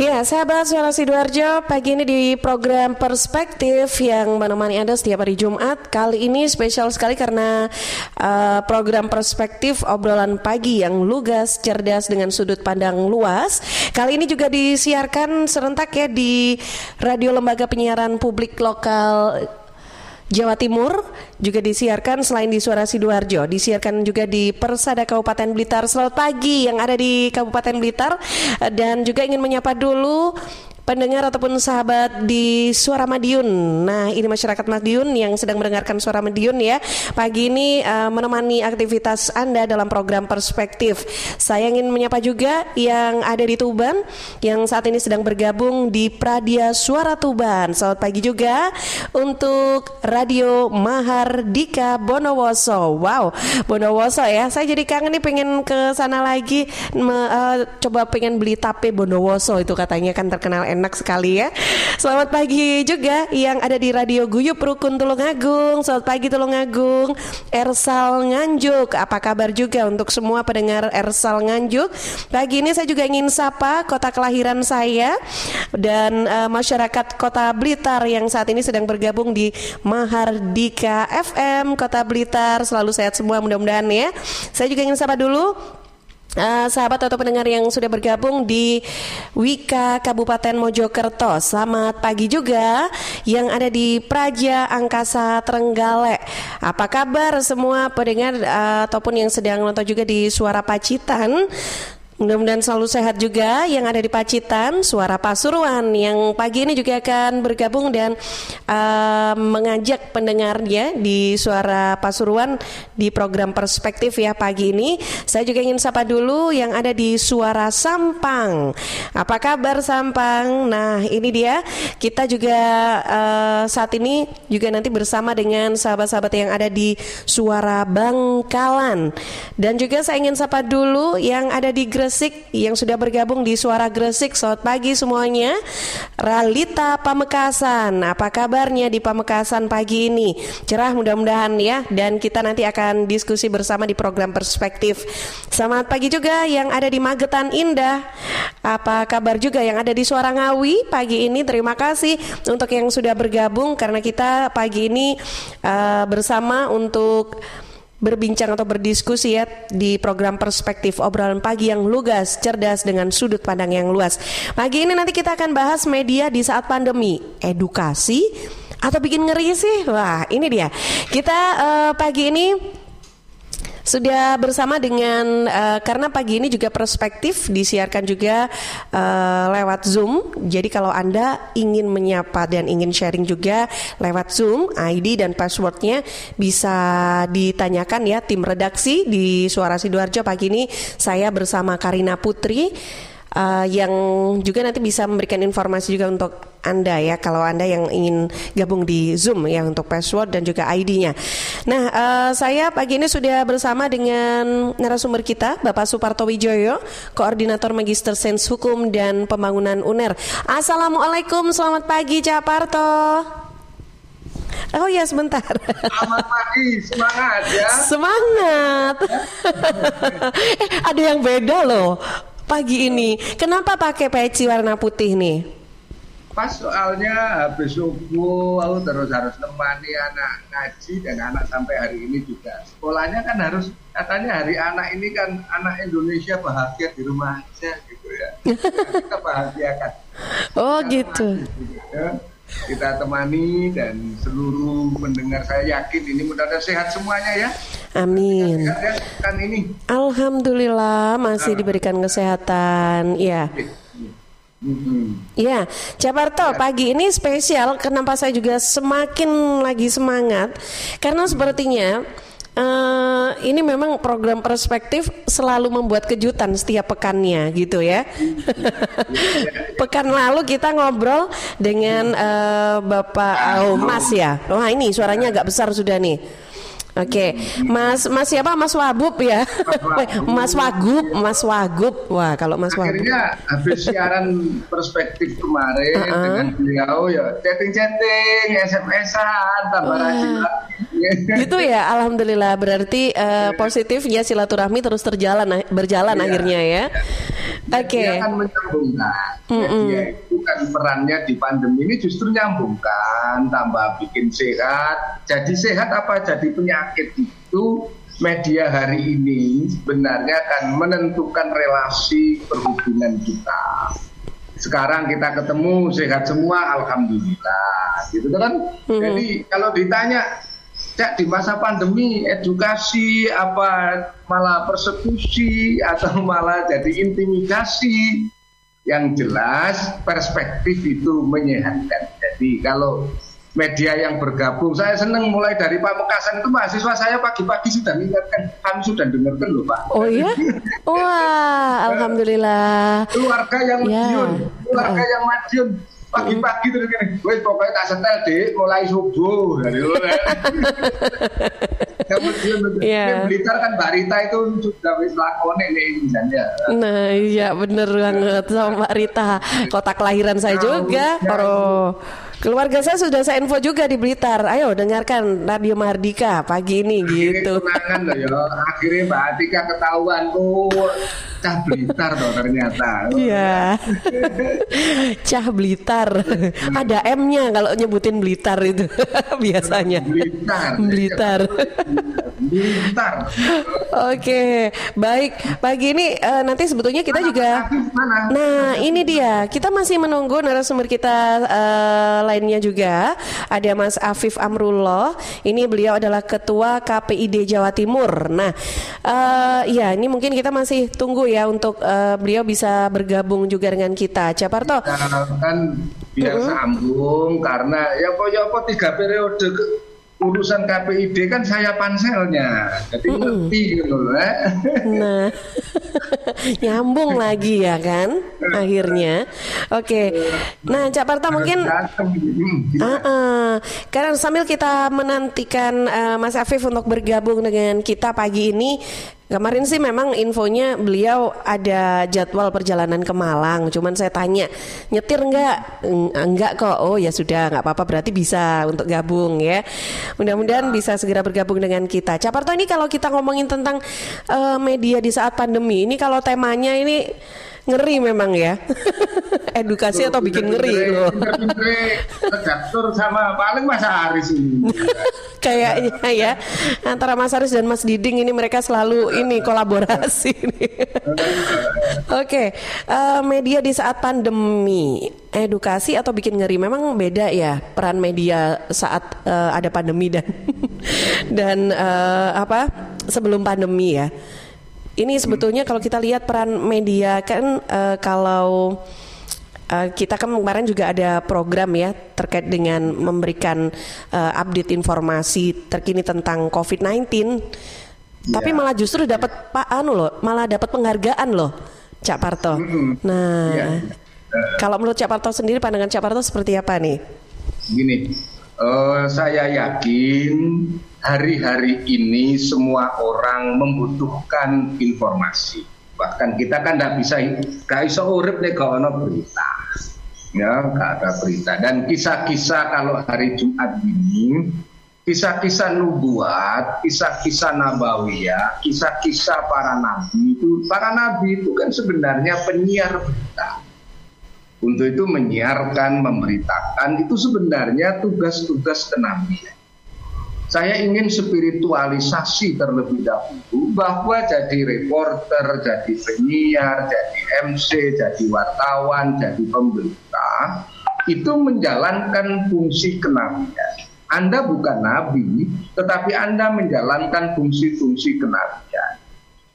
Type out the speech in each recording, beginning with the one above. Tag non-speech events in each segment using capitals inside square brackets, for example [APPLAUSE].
Ya, sahabat suara Sidoarjo, pagi ini di program Perspektif yang menemani Anda setiap hari Jumat. Kali ini spesial sekali karena uh, program Perspektif obrolan pagi yang lugas, cerdas dengan sudut pandang luas. Kali ini juga disiarkan serentak ya di Radio Lembaga Penyiaran Publik Lokal Jawa Timur juga disiarkan selain di Suara Sidoarjo, disiarkan juga di Persada Kabupaten Blitar. Selamat pagi yang ada di Kabupaten Blitar dan juga ingin menyapa dulu pendengar ataupun sahabat di Suara Madiun. Nah, ini masyarakat Madiun yang sedang mendengarkan Suara Madiun ya. Pagi ini uh, menemani aktivitas Anda dalam program Perspektif. Saya ingin menyapa juga yang ada di Tuban yang saat ini sedang bergabung di Pradia Suara Tuban. Selamat pagi juga untuk Radio Mahardika Bondowoso. Wow, Bondowoso ya. Saya jadi kangen nih pengen ke sana lagi me, uh, coba pengen beli tape Bondowoso itu katanya kan terkenal enak sekali ya. Selamat pagi juga yang ada di Radio Guyup Rukun Tulungagung. Selamat pagi Tulungagung. Ersal Nganjuk. Apa kabar juga untuk semua pendengar Ersal Nganjuk? Pagi ini saya juga ingin sapa kota kelahiran saya dan uh, masyarakat Kota Blitar yang saat ini sedang bergabung di Mahardika FM Kota Blitar. Selalu sehat semua mudah-mudahan ya. Saya juga ingin sapa dulu Uh, sahabat atau pendengar yang sudah bergabung di Wika Kabupaten Mojokerto Selamat pagi juga yang ada di Praja Angkasa Trenggalek. Apa kabar semua pendengar uh, ataupun yang sedang nonton juga di Suara Pacitan Mudah-mudahan selalu sehat juga yang ada di Pacitan, Suara Pasuruan yang pagi ini juga akan bergabung dan uh, mengajak pendengarnya di Suara Pasuruan di program Perspektif ya pagi ini. Saya juga ingin sapa dulu yang ada di Suara Sampang. Apa kabar Sampang? Nah, ini dia. Kita juga uh, saat ini juga nanti bersama dengan sahabat-sahabat yang ada di Suara Bangkalan. Dan juga saya ingin sapa dulu yang ada di Gres Gresik yang sudah bergabung di Suara Gresik. Selamat pagi semuanya. Ralita Pamekasan, apa kabarnya di Pamekasan pagi ini? Cerah mudah-mudahan ya dan kita nanti akan diskusi bersama di program Perspektif. Selamat pagi juga yang ada di Magetan Indah. Apa kabar juga yang ada di Suara Ngawi pagi ini? Terima kasih untuk yang sudah bergabung karena kita pagi ini uh, bersama untuk berbincang atau berdiskusi ya di program Perspektif obrolan pagi yang lugas, cerdas dengan sudut pandang yang luas. Pagi ini nanti kita akan bahas media di saat pandemi, edukasi atau bikin ngeri sih? Wah, ini dia. Kita uh, pagi ini sudah bersama dengan uh, karena pagi ini juga perspektif disiarkan juga uh, lewat Zoom. Jadi kalau Anda ingin menyapa dan ingin sharing juga lewat Zoom, ID dan passwordnya bisa ditanyakan ya tim redaksi di Suara Sidoarjo pagi ini saya bersama Karina Putri uh, yang juga nanti bisa memberikan informasi juga untuk anda ya kalau Anda yang ingin gabung di Zoom ya untuk password dan juga ID-nya. Nah, uh, saya pagi ini sudah bersama dengan narasumber kita Bapak Suparto Wijoyo, Koordinator Magister Sains Hukum dan Pembangunan UNER. Assalamualaikum, selamat pagi Cak Parto. Oh ya sebentar. Selamat pagi, semangat ya. Semangat. [LAUGHS] eh, ada yang beda loh pagi ini. Kenapa pakai peci warna putih nih? Pas soalnya habis subuh aku terus harus nemani anak ngaji dan anak sampai hari ini juga. Sekolahnya kan harus katanya hari anak ini kan anak Indonesia bahagia di rumah aja gitu ya. [LAUGHS] Kita bahagiakan. Oh gitu. Ya kita temani dan seluruh pendengar saya yakin ini mudah-mudahan sehat semuanya ya. Amin. Kan ini. Alhamdulillah masih diberikan kesehatan. Ya. Ya, Jabarto ya. pagi ini spesial. Kenapa saya juga semakin lagi semangat? Karena sepertinya uh, ini memang program perspektif selalu membuat kejutan setiap pekannya gitu ya. [LAUGHS] Pekan lalu kita ngobrol dengan uh, Bapak oh, Mas ya. Wah ini suaranya agak besar sudah nih. Oke, okay. Mas Mas siapa? Mas Wagub ya? [LAUGHS] Mas Wagub, Mas Wagub. Wah, kalau Mas Wagub. Akhirnya habis siaran perspektif kemarin uh -uh. dengan beliau ya chatting-chatting, SMS-an, tambah rajin Gitu ya, alhamdulillah. Berarti uh, positif ya silaturahmi terus terjalan berjalan iya. akhirnya ya. Oke. Dia kan menyambungkan. Media itu kan perannya di pandemi ini justru nyambungkan, tambah bikin sehat. Jadi sehat apa jadi penyakit itu media hari ini sebenarnya akan menentukan relasi perhubungan kita. Sekarang kita ketemu sehat semua, alhamdulillah, gitu kan? Jadi kalau ditanya Cak di masa pandemi edukasi apa malah persekusi atau [LAUGHS] malah jadi intimidasi yang jelas perspektif itu menyehatkan. Jadi kalau media yang bergabung. Saya senang mulai dari Pak Mekasan itu mahasiswa saya pagi-pagi sudah mengingatkan, kami sudah dengarkan loh Pak. Oh iya? Wah, [LAUGHS] alhamdulillah. Keluarga yang Ya. Madiun, keluarga yang Madiun pagi-pagi terus gini, wes pokoknya tak setel deh mulai subuh. Jadi, [LAUGHS] Kemudian Iya. yeah. Blitar kan Mbak Rita itu sudah wis lakone nih misalnya. Nah iya bener banget sama Mbak Rita Kota kelahiran saya juga Poro Keluarga saya sudah saya info juga di Blitar Ayo dengarkan Radio Mardika pagi ini gitu Ini kenangan loh ya. Akhirnya Mbak Atika ketahuan tuh cah Blitar loh ternyata. Iya [LAUGHS] Cah Blitar Ada M-nya kalau nyebutin Blitar itu [LAUGHS] Biasanya Blitar. Blitar Blitar. Oke, baik. Pagi ini eh, nanti sebetulnya kita juga. Mana? Nah, ini dia. Kita masih menunggu narasumber kita eh, lainnya juga. Ada Mas Afif Amrullah. Ini beliau adalah Ketua KPID Jawa Timur. Nah, eh, ya ini mungkin kita masih tunggu ya untuk eh, beliau bisa bergabung juga dengan kita. Caparto. Nah, kan biar sambung karena ya kok ya apa tiga periode ke- urusan KPID kan saya panselnya. Jadi ngerti gitu loh. eh. Nah, [LAUGHS] nyambung lagi ya kan akhirnya. Oke. Nah, Cak Parto mungkin Ah, ah. Karena sambil kita menantikan eh, Mas Afif untuk bergabung dengan kita pagi ini, kemarin sih memang infonya beliau ada jadwal perjalanan ke Malang. Cuman saya tanya nyetir enggak? Eng- Enggak kok. Oh ya sudah, nggak apa-apa. Berarti bisa untuk gabung ya. Mudah-mudahan bisa segera bergabung dengan kita. Caparto ini kalau kita ngomongin tentang eh, media di saat pandemi, ini kalau temanya ini ngeri memang ya. [LAUGHS] Edukasi atau bikin ngeri loh. Pinter-pinter redaktur sama paling Mas Aris ini. [LAUGHS] Kayaknya ya antara Mas Aris dan Mas Diding ini mereka selalu ini kolaborasi. [LAUGHS] Oke, eh, media di saat pandemi, edukasi atau bikin ngeri memang beda ya peran media saat eh, ada pandemi dan dan eh, apa sebelum pandemi ya. Ini sebetulnya kalau kita lihat peran media kan eh, kalau Uh, kita kan kemarin juga ada program ya terkait dengan memberikan uh, update informasi terkini tentang COVID-19. Tapi Ya. malah justru dapat Pak Anu loh, malah dapat penghargaan loh, Cak Parto. Nah, Iya. kalau menurut Cak Parto sendiri pandangan Cak Parto seperti apa nih? Gini, eh, saya yakin hari-hari ini semua orang membutuhkan informasi. Bahkan kita kan tidak bisa, gak bisa urip nih kalau ada berita. Ya, gak ada berita. Dan kisah-kisah kalau hari Jumat ini, kisah-kisah nubuat, kisah-kisah nabawiyah, kisah-kisah para nabi itu, para nabi itu kan sebenarnya penyiar berita. Untuk itu menyiarkan, memberitakan itu sebenarnya tugas-tugas kenabian. Saya ingin spiritualisasi terlebih dahulu bahwa jadi reporter, jadi penyiar, jadi MC, jadi wartawan, jadi pemberita itu menjalankan fungsi kenabian. Anda bukan nabi, tetapi Anda menjalankan fungsi-fungsi kenabian.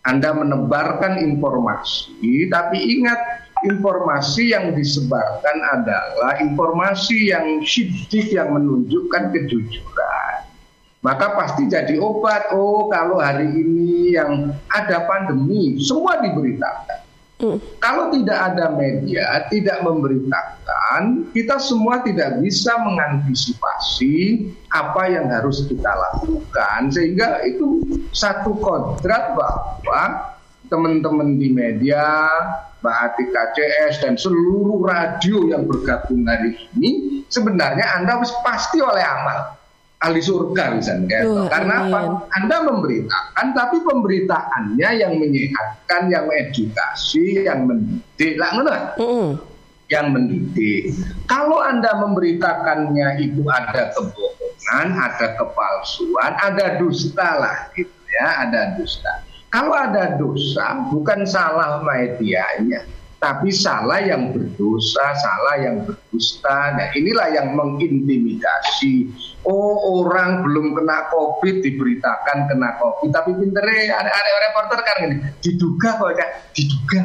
Anda menebarkan informasi, tapi ingat informasi yang disebarkan adalah informasi yang sidik yang menunjukkan kejujuran. Maka pasti jadi obat. Oh, kalau hari ini yang ada pandemi, semua diberitakan. Kalau tidak ada media, tidak memberitakan, kita semua tidak bisa mengantisipasi apa yang harus kita lakukan. Sehingga itu satu kodrat bahwa teman-teman di media, Mbak Atika CS dan seluruh radio yang bergabung hari ini, sebenarnya Anda pasti oleh amal. Ahli surga misalnya. Uh, Karena apa? Anda memberitakan, tapi pemberitaannya yang menyehatkan, yang edukasi, yang mendidik, lah uh. Yang mendidik. Kalau Anda memberitakannya itu ada kebohongan, ada kepalsuan, ada dusta lah, gitu ya, ada dusta. Kalau ada dosa, bukan salah medianya, tapi salah yang berdosa, salah yang berdusta. Nah, inilah yang mengintimidasi. Oh, orang belum kena COVID diberitakan kena COVID, tapi pinter ada ada reporter kan ini diduga kok ya, diduga.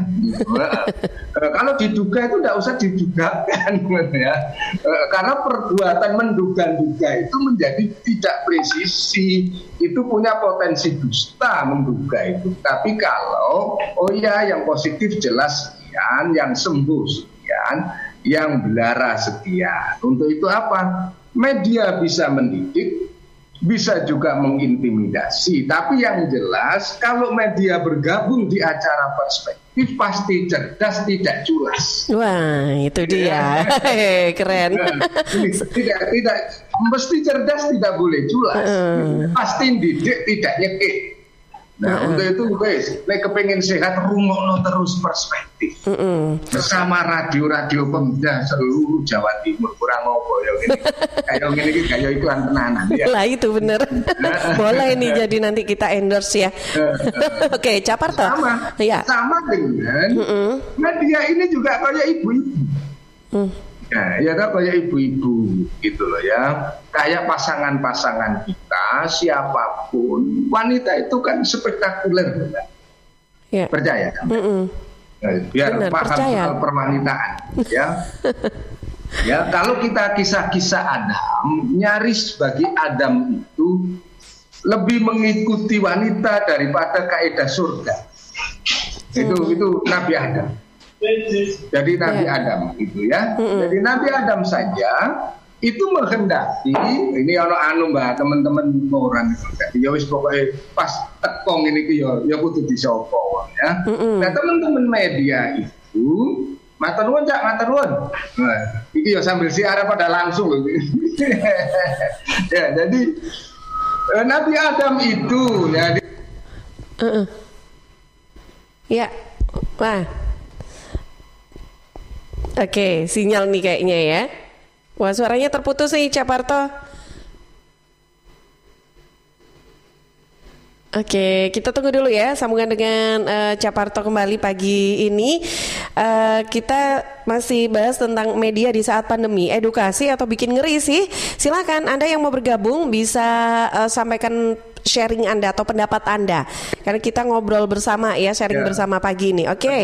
Eh, kalau diduga itu tidak usah didugakan [LAUGHS] ya, eh, karena perbuatan menduga-duga itu menjadi tidak presisi, itu punya potensi dusta menduga itu. Tapi kalau oh ya yang positif jelas sekian, yang sembuh sekian, yang belara sekian. Untuk itu apa? Media bisa mendidik, bisa juga mengintimidasi. Tapi yang jelas kalau media bergabung di acara perspektif pasti cerdas tidak culas. Wah itu dia, [LAUGHS] ya. keren. tidak tidak mesti cerdas tidak boleh culas. Uh. Pasti didik tidak nyekik. Nah, uh-uh. untuk itu guys, nek kepengen sehat rungokno terus perspektif. Uh-uh. Bersama radio-radio pemuda seluruh Jawa Timur kurang ngopo ya. [LAUGHS] Kayak ngene iki kayak iklan tenanan ya. Lah itu bener. [LAUGHS] Boleh nih jadi nanti kita endorse ya. [LAUGHS] Oke, okay, Caparto. Sama. Ya. Sama dengan uh-uh. media ini juga kayak ibu-ibu. Uh. Ya, ya kan kayak ibu-ibu gitu loh ya. Kayak pasangan-pasangan kita, siapa pun, wanita itu kan spektakuler, Ya. Percaya kan? Mm -mm. biar Benar, paham percaya. soal perwanitaan, ya. [LAUGHS] ya, kalau kita kisah-kisah Adam, nyaris bagi Adam itu lebih mengikuti wanita daripada kaidah surga. Itu mm. itu Nabi Adam. Jadi Nabi yeah. Adam itu ya. Mm -hmm. Jadi Nabi Adam saja itu menghendaki ini ono anu mbak teman-teman orang ya wis pokoknya pas tekong ini ki ya ya kudu disopo ya. Mm -hmm. Nah teman-teman media itu Matur nuwun Cak, matur nuwun. Nah, iki ya sambil siaran pada langsung loh. [LAUGHS] ya, jadi eh, Nabi Adam itu ya. Uh -uh. Ya. Wah, Oke, sinyal nih kayaknya ya. Wah, suaranya terputus nih, Caparto. Oke, kita tunggu dulu ya sambungan dengan uh, Caparto kembali pagi ini. Uh, kita masih bahas tentang media di saat pandemi, edukasi atau bikin ngeri sih. Silakan Anda yang mau bergabung bisa uh, sampaikan sharing Anda atau pendapat Anda. Karena kita ngobrol bersama ya, sharing ya. bersama pagi ini. Oke. Okay.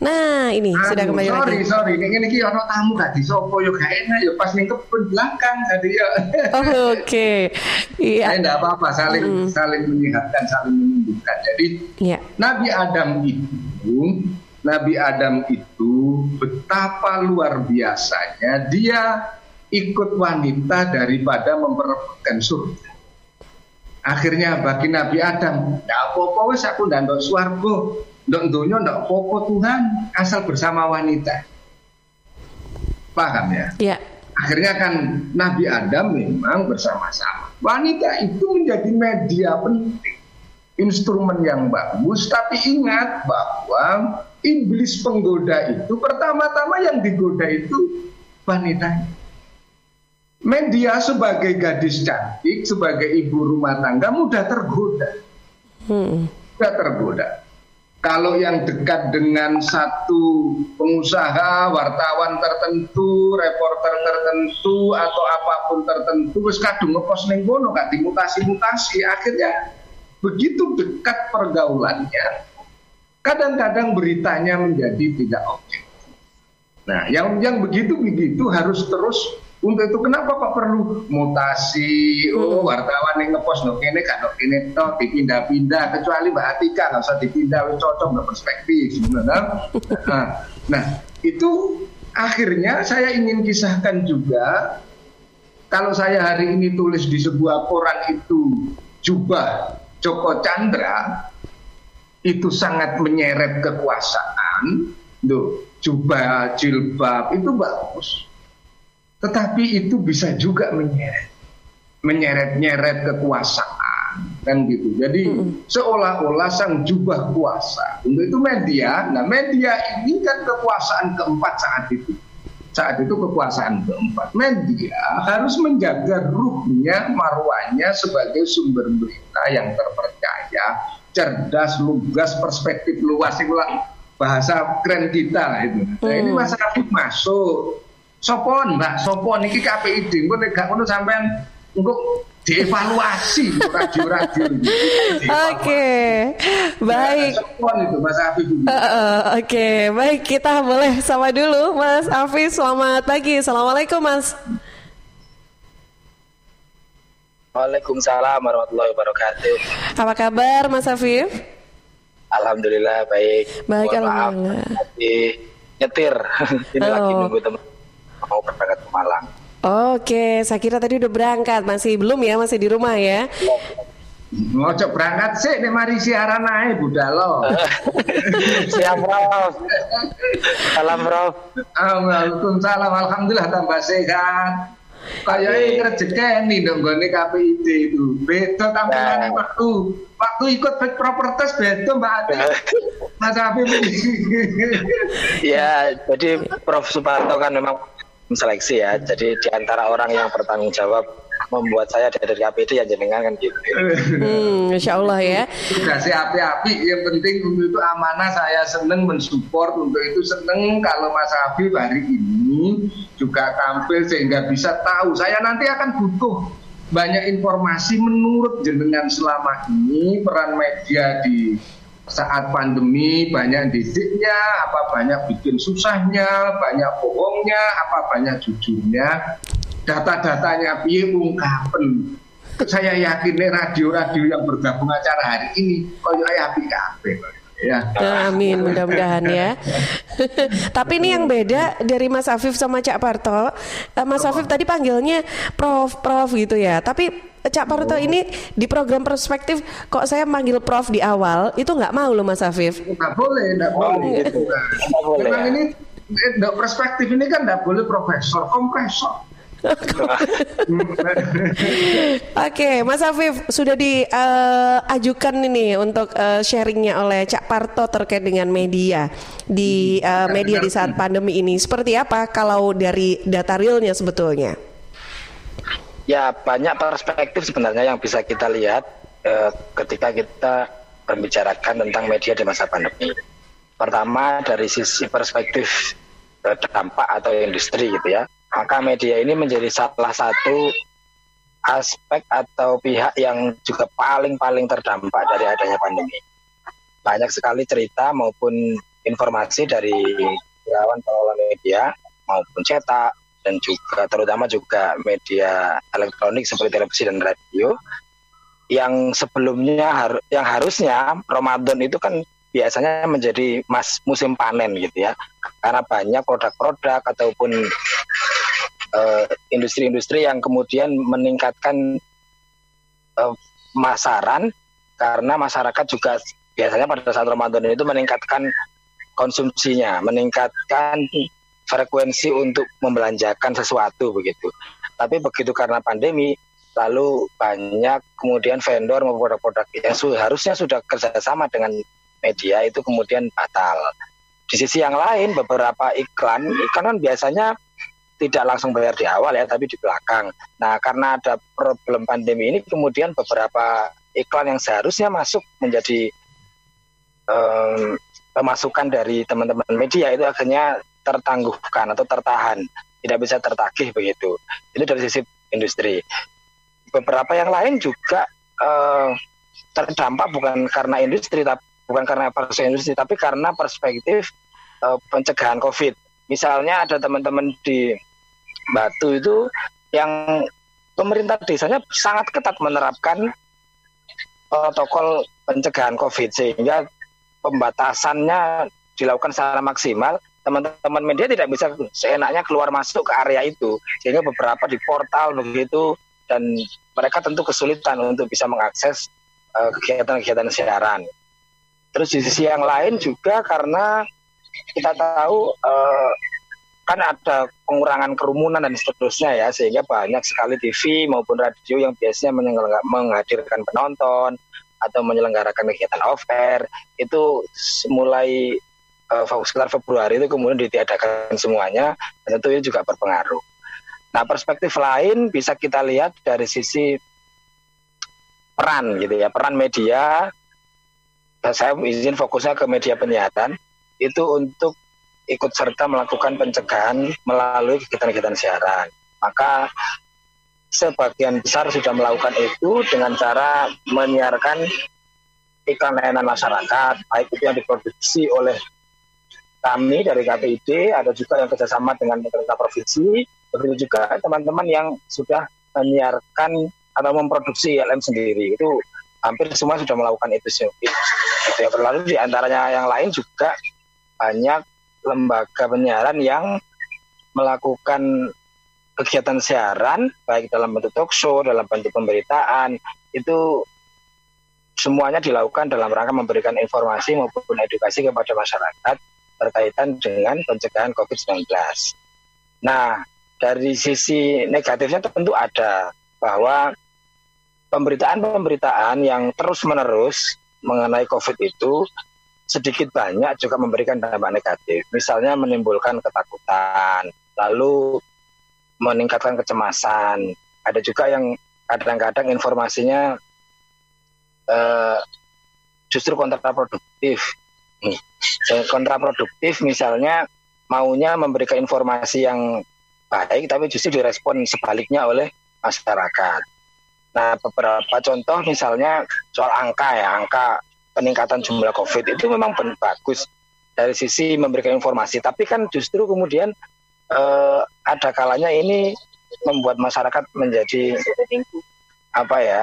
Nah, ini Aduh, sudah kembali sorry, lagi. Sorry, sorry. Ini iki ono tamu gak disopo yo gak enak yo pas ning kebun belakang tadi ya. [LAUGHS] Oh, oke. Okay. Iya. Enggak apa-apa, saling hmm. saling menyehatkan, saling menyembuhkan. Jadi ya. Nabi Adam itu Nabi Adam itu betapa luar biasanya dia ikut wanita daripada memperebutkan surga. Akhirnya bagi Nabi Adam, tidak apa-apa wes aku ndok swarga, ndok donya ndak apa-apa Tuhan, asal bersama wanita. Paham ya? Iya. Akhirnya kan Nabi Adam memang bersama-sama. Wanita itu menjadi media penting, instrumen yang bagus, tapi ingat bahwa iblis penggoda itu pertama-tama yang digoda itu wanita media sebagai gadis cantik, sebagai ibu rumah tangga mudah tergoda. Hmm. Mudah tergoda. Kalau yang dekat dengan satu pengusaha, wartawan tertentu, reporter tertentu atau apa pun tertentu, wis kadung ngepost ning kono gak dimutasi-mutasi, akhirnya begitu dekat pergaulannya, kadang-kadang beritanya menjadi tidak oke. Nah, yang yang begitu begitu harus terus untuk itu kenapa kok perlu mutasi? Oh, wartawan yang ngepost no kene kan no kene to dipindah-pindah. Kecuali Mbak Atika nggak usah dipindah cocok perspektif [LAUGHS] nah, nah, itu akhirnya saya ingin kisahkan juga kalau saya hari ini tulis di sebuah koran itu jubah Joko Chandra itu sangat menyeret kekuasaan, tuh jubah jilbab itu bagus tetapi itu bisa juga menyeret. menyeret-nyeret kekuasaan kan gitu. Jadi mm-hmm. seolah-olah sang jubah kuasa. Untuk itu media, nah media ini kan kekuasaan keempat saat itu. Saat itu kekuasaan keempat. Media harus menjaga ruhnya, marwahnya sebagai sumber berita yang terpercaya, cerdas, lugas, perspektif luas. Itulah bahasa keren kita lah itu. Nah, ini hmm. masyarakat masuk. Sopon, Mbak, sopon iki KPID, engko nek gak ngono sampean untuk dievaluasi radio-radio Oke, baik. itu Mas Afif. Uh, uh, Oke, okay. baik kita boleh sama dulu Mas Afif. Selamat pagi. Assalamualaikum Mas. Waalaikumsalam warahmatullahi wabarakatuh. Apa kabar Mas Afif? Alhamdulillah baik. Baik Mohon alhamdulillah. Maaf, nyetir. [LAUGHS] Ini oh. lagi nunggu teman mau berangkat ke Malang. Oke, saya kira tadi udah berangkat, masih belum ya, masih di rumah ya? Ngocok berangkat sih, nih mari siaran aja budalo. [LAUGHS] Siap Prof. Salam Prof. Waalaikumsalam, Alhamdulillah tambah sehat. Kayaknya rezeki dong gue KPID itu. Beda tampilannya nah. waktu waktu ikut fit properties beda Mbak Ati. Mas Habib [LAUGHS] Ya, jadi Prof Suparto kan memang seleksi ya. Jadi di antara orang yang bertanggung jawab membuat saya dari KPD yang jenengan kan gitu. Hmm, Insya Allah ya. Kasih api-api. Yang penting untuk itu amanah saya seneng mensupport untuk itu seneng kalau Mas Habib hari ini juga tampil sehingga bisa tahu. Saya nanti akan butuh banyak informasi menurut jenengan selama ini peran media di saat pandemi banyak didiknya, apa banyak bikin susahnya, banyak bohongnya, apa banyak jujurnya, data-datanya piye ungkapen. Saya yakin radio-radio yang bergabung acara hari ini koyo api kabeh. Ya. Amin, mudah-mudahan ya. [LAUGHS] Tapi ini yang beda dari Mas Afif sama Cak Parto. Eh, Mas Afif tadi panggilnya Prof, Prof gitu ya. Tapi Cak Parto oh. ini di program perspektif kok saya manggil Prof di awal itu nggak mau loh Mas Afif. Nggak boleh, nggak boleh. Oh, gitu. Memang ini eh, perspektif ini kan nggak boleh profesor, kompresor. [LAUGHS] Oke, Mas Afif sudah diajukan uh, ini untuk uh, sharingnya oleh Cak Parto terkait dengan media di uh, media di saat pandemi ini. Seperti apa kalau dari data realnya sebetulnya? Ya banyak perspektif sebenarnya yang bisa kita lihat uh, ketika kita membicarakan tentang media di masa pandemi. Pertama dari sisi perspektif uh, dampak atau industri gitu ya maka media ini menjadi salah satu aspek atau pihak yang juga paling-paling terdampak dari adanya pandemi. Banyak sekali cerita maupun informasi dari kawan pengelola media maupun cetak dan juga terutama juga media elektronik seperti televisi dan radio yang sebelumnya har yang harusnya Ramadan itu kan biasanya menjadi mas musim panen gitu ya karena banyak produk-produk ataupun industri-industri uh, yang kemudian meningkatkan uh, masaran karena masyarakat juga biasanya pada saat Ramadan itu meningkatkan konsumsinya, meningkatkan frekuensi untuk membelanjakan sesuatu begitu. Tapi begitu karena pandemi, lalu banyak kemudian vendor maupun produk-produk yang harusnya sudah kerjasama dengan media itu kemudian batal. Di sisi yang lain, beberapa iklan, iklan kan biasanya tidak langsung bayar di awal ya, tapi di belakang. Nah, karena ada problem pandemi ini, kemudian beberapa iklan yang seharusnya masuk menjadi um, pemasukan dari teman-teman media itu akhirnya tertangguhkan atau tertahan, tidak bisa tertagih begitu. Ini dari sisi industri. Beberapa yang lain juga uh, terdampak bukan karena industri, tapi bukan karena perspektif industri, tapi karena perspektif uh, pencegahan COVID. Misalnya ada teman-teman di Batu itu yang pemerintah desanya sangat ketat menerapkan protokol pencegahan COVID sehingga pembatasannya dilakukan secara maksimal teman-teman media tidak bisa seenaknya keluar masuk ke area itu sehingga beberapa di portal begitu dan mereka tentu kesulitan untuk bisa mengakses uh, kegiatan-kegiatan siaran. Terus di sisi yang lain juga karena kita tahu uh, kan ada pengurangan kerumunan dan seterusnya ya sehingga banyak sekali TV maupun radio yang biasanya menghadirkan penonton atau menyelenggarakan kegiatan off air itu mulai uh, sekitar Februari itu kemudian ditiadakan semuanya tentu ini juga berpengaruh. Nah perspektif lain bisa kita lihat dari sisi peran gitu ya peran media. Saya izin fokusnya ke media penyiaran itu untuk ikut serta melakukan pencegahan melalui kegiatan-kegiatan siaran. Maka sebagian besar sudah melakukan itu dengan cara menyiarkan iklan layanan masyarakat, baik itu yang diproduksi oleh kami dari KPID, ada juga yang kerjasama dengan pemerintah provinsi, begitu juga teman-teman yang sudah menyiarkan atau memproduksi ILM sendiri. Itu hampir semua sudah melakukan itu. Itu ya berlalu di antaranya yang lain juga banyak lembaga penyiaran yang melakukan kegiatan siaran baik dalam bentuk talk show, dalam bentuk pemberitaan itu semuanya dilakukan dalam rangka memberikan informasi maupun edukasi kepada masyarakat berkaitan dengan pencegahan COVID-19. Nah, dari sisi negatifnya tentu ada bahwa pemberitaan-pemberitaan yang terus-menerus mengenai COVID itu sedikit banyak juga memberikan dampak negatif. Misalnya menimbulkan ketakutan, lalu meningkatkan kecemasan. Ada juga yang kadang-kadang informasinya uh, justru kontraproduktif. Hmm. Kontraproduktif misalnya maunya memberikan informasi yang baik tapi justru direspon sebaliknya oleh masyarakat. Nah, beberapa contoh misalnya soal angka ya, angka peningkatan jumlah COVID itu memang bagus dari sisi memberikan informasi, tapi kan justru kemudian eh, ada kalanya ini membuat masyarakat menjadi apa ya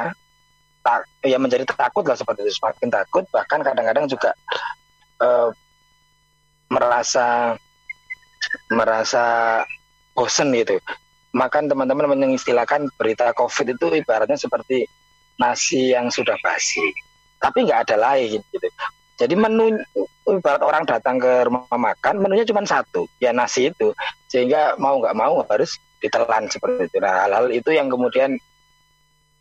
tak ya menjadi takut lah seperti itu. Semakin takut bahkan kadang-kadang juga eh, merasa merasa bosen gitu. Makan teman-teman mengistilahkan berita covid itu ibaratnya seperti nasi yang sudah basi tapi nggak ada lain gitu. Jadi menu ibarat orang datang ke rumah makan, menunya cuma satu, ya nasi itu. Sehingga mau nggak mau harus ditelan seperti itu. Nah, hal-hal itu yang kemudian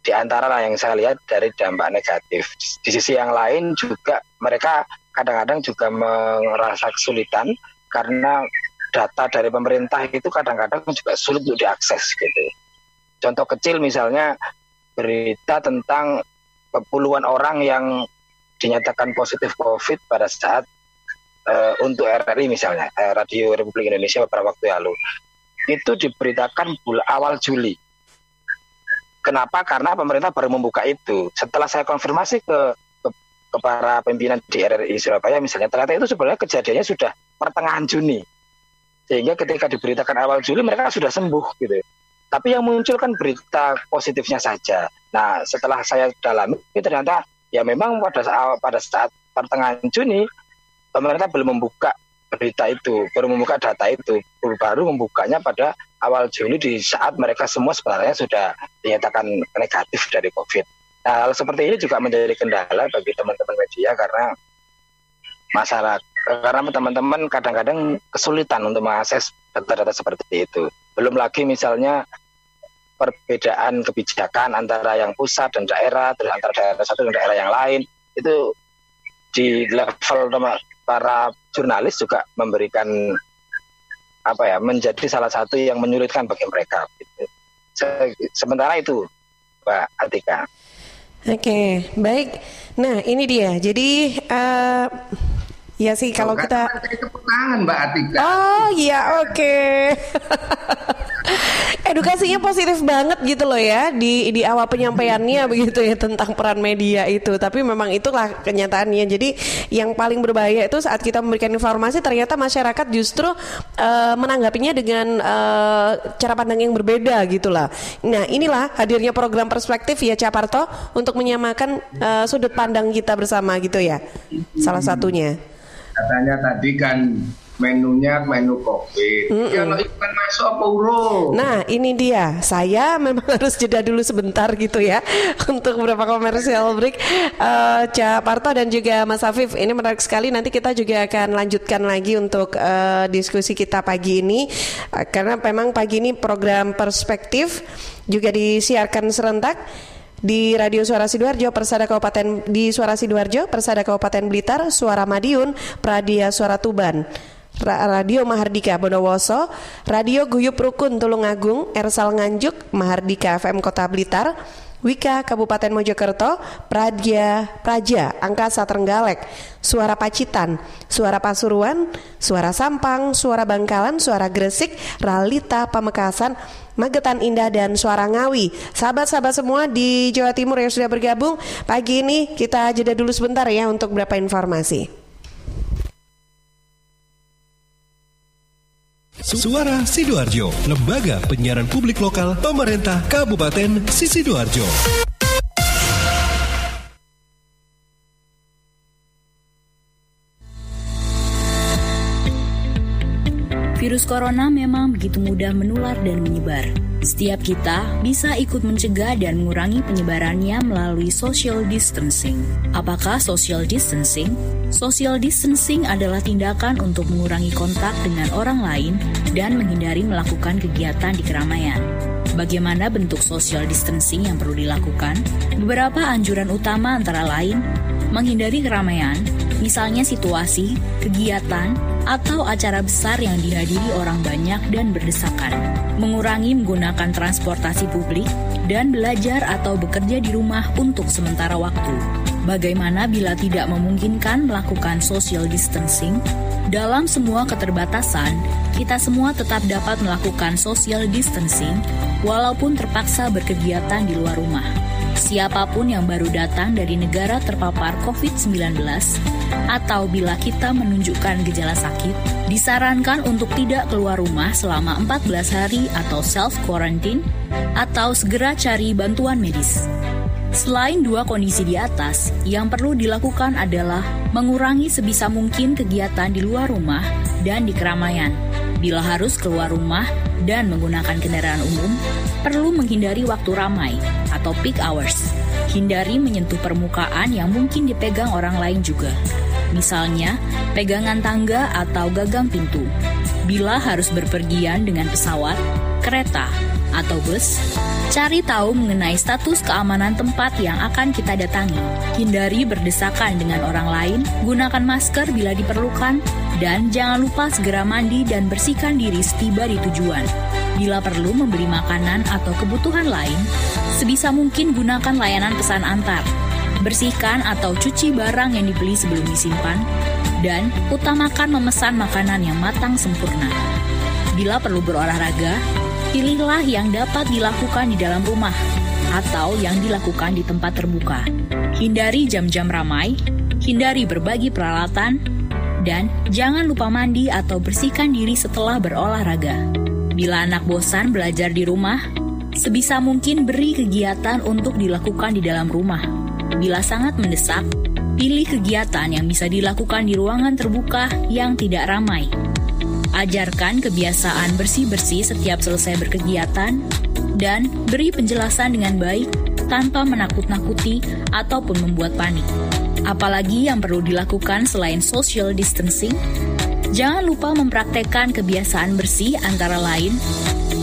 di antara yang saya lihat dari dampak negatif. Di sisi yang lain juga mereka kadang-kadang juga merasa kesulitan karena data dari pemerintah itu kadang-kadang juga sulit untuk diakses gitu. Contoh kecil misalnya berita tentang puluhan orang yang dinyatakan positif COVID pada saat uh, untuk RRI misalnya, uh, Radio Republik Indonesia beberapa waktu lalu, itu diberitakan bulan awal Juli. Kenapa? Karena pemerintah baru membuka itu. Setelah saya konfirmasi ke, ke, ke para pimpinan di RRI Surabaya misalnya, ternyata itu sebenarnya kejadiannya sudah pertengahan Juni. Sehingga ketika diberitakan awal Juli mereka sudah sembuh gitu. Tapi yang muncul kan berita positifnya saja. Nah, setelah saya dalami ternyata ya memang pada saat pada saat pertengahan Juni pemerintah belum membuka berita itu, baru membuka data itu, baru membukanya pada awal Juni di saat mereka semua sebenarnya sudah dinyatakan negatif dari COVID. Nah, hal seperti ini juga menjadi kendala bagi teman-teman media karena masyarakat karena teman-teman kadang-kadang kesulitan untuk mengakses data-data seperti itu. Belum lagi misalnya perbedaan kebijakan antara yang pusat dan daerah, terus antara daerah satu dan daerah yang lain, itu di level para jurnalis juga memberikan apa ya menjadi salah satu yang menyulitkan bagi mereka. Sementara itu, Mbak Atika. Oke, baik. Nah, ini dia. Jadi uh, Ya sih kalau oh, kita tangan Mbak Atika. Oh iya oke. Okay. [LAUGHS] Edukasinya positif banget gitu loh ya di di awal penyampaiannya begitu ya tentang peran media itu. Tapi memang itulah kenyataannya. Jadi yang paling berbahaya itu saat kita memberikan informasi ternyata masyarakat justru uh, menanggapinya dengan uh, cara pandang yang berbeda gitulah. Nah inilah hadirnya program perspektif ya Caparto untuk menyamakan uh, sudut pandang kita bersama gitu ya. Salah satunya katanya tadi kan menunya menu kopi. Mm -mm. Iklan masuk apa urung? Nah, ini dia. Saya memang [LAUGHS] harus jeda dulu sebentar gitu ya [LAUGHS] untuk beberapa komersial break. Uh, Ca Parto dan juga Mas Afif, ini menarik sekali. Nanti kita juga akan lanjutkan lagi untuk uh, diskusi kita pagi ini uh, karena memang pagi ini program perspektif juga disiarkan serentak di Radio Suara Sidoarjo, Persada Kabupaten di Suara Sidoarjo, Persada Kabupaten Blitar, Suara Madiun, Pradia Suara Tuban. Radio Mahardika Bondowoso, Radio Guyup Rukun Tulungagung, Ersal Nganjuk, Mahardika FM Kota Blitar, Wika Kabupaten Mojokerto, Praja, Praja Angkasa Trenggalek, Suara Pacitan, Suara Pasuruan, Suara Sampang, Suara Bangkalan, Suara Gresik, Ralita Pamekasan, Magetan Indah dan Suara Ngawi. Sahabat-sahabat semua di Jawa Timur yang sudah bergabung, pagi ini kita jeda dulu sebentar ya untuk beberapa informasi. Suara Sidoarjo, lembaga penyiaran publik lokal pemerintah Kabupaten Sidoarjo. Virus corona memang begitu mudah menular dan menyebar. Setiap kita bisa ikut mencegah dan mengurangi penyebarannya melalui social distancing. Apakah social distancing? Social distancing adalah tindakan untuk mengurangi kontak dengan orang lain dan menghindari melakukan kegiatan di keramaian. Bagaimana bentuk social distancing yang perlu dilakukan? Beberapa anjuran utama antara lain menghindari keramaian, misalnya situasi, kegiatan, atau acara besar yang dihadiri orang banyak dan berdesakan, mengurangi menggunakan transportasi publik, dan belajar atau bekerja di rumah untuk sementara waktu. Bagaimana bila tidak memungkinkan melakukan social distancing? Dalam semua keterbatasan, kita semua tetap dapat melakukan social distancing walaupun terpaksa berkegiatan di luar rumah. Siapa pun yang baru datang dari negara terpapar COVID-19 atau bila kita menunjukkan gejala sakit, disarankan untuk tidak keluar rumah selama 14 hari atau self-quarantine atau segera cari bantuan medis. Selain dua kondisi di atas, yang perlu dilakukan adalah mengurangi sebisa mungkin kegiatan di luar rumah dan di keramaian. Bila harus keluar rumah dan menggunakan kendaraan umum, perlu menghindari waktu ramai atau peak hours. Hindari menyentuh permukaan yang mungkin dipegang orang lain juga. Misalnya, pegangan tangga atau gagang pintu. Bila harus berpergian dengan pesawat, kereta, atau bus, cari tahu mengenai status keamanan tempat yang akan kita datangi. Hindari berdesakan dengan orang lain, gunakan masker bila diperlukan, dan jangan lupa segera mandi dan bersihkan diri setiba di tujuan. Bila perlu membeli makanan atau kebutuhan lain, sebisa mungkin gunakan layanan pesan antar. Bersihkan atau cuci barang yang dibeli sebelum disimpan, dan utamakan memesan makanan yang matang sempurna. Bila perlu berolahraga, pilihlah yang dapat dilakukan di dalam rumah atau yang dilakukan di tempat terbuka. Hindari jam-jam ramai, hindari berbagi peralatan, dan jangan lupa mandi atau bersihkan diri setelah berolahraga. Bila anak bosan belajar di rumah, sebisa mungkin beri kegiatan untuk dilakukan di dalam rumah. Bila sangat mendesak, pilih kegiatan yang bisa dilakukan di ruangan terbuka yang tidak ramai. Ajarkan kebiasaan bersih-bersih setiap selesai berkegiatan, dan beri penjelasan dengan baik tanpa menakut-nakuti ataupun membuat panik. Apalagi yang perlu dilakukan selain social distancing, Jangan lupa mempraktekkan kebiasaan bersih antara lain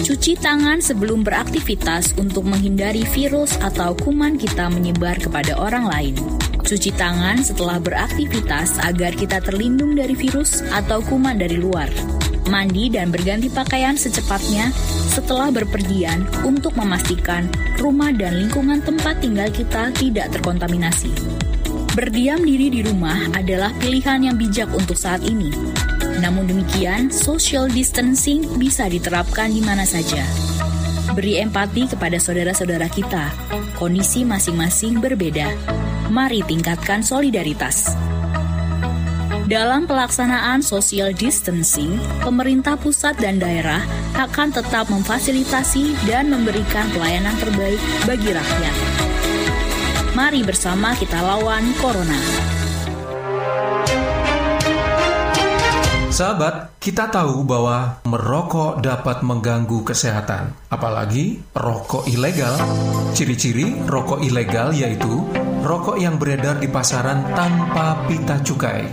Cuci tangan sebelum beraktivitas untuk menghindari virus atau kuman kita menyebar kepada orang lain. Cuci tangan setelah beraktivitas agar kita terlindung dari virus atau kuman dari luar. Mandi dan berganti pakaian secepatnya setelah berpergian untuk memastikan rumah dan lingkungan tempat tinggal kita tidak terkontaminasi. Berdiam diri di rumah adalah pilihan yang bijak untuk saat ini namun demikian, social distancing bisa diterapkan di mana saja. Beri empati kepada saudara-saudara kita. Kondisi masing-masing berbeda. Mari tingkatkan solidaritas. Dalam pelaksanaan social distancing, pemerintah pusat dan daerah akan tetap memfasilitasi dan memberikan pelayanan terbaik bagi rakyat. Mari bersama kita lawan corona. Sahabat, kita tahu bahwa merokok dapat mengganggu kesehatan, apalagi rokok ilegal. Ciri-ciri rokok ilegal yaitu rokok yang beredar di pasaran tanpa pita cukai,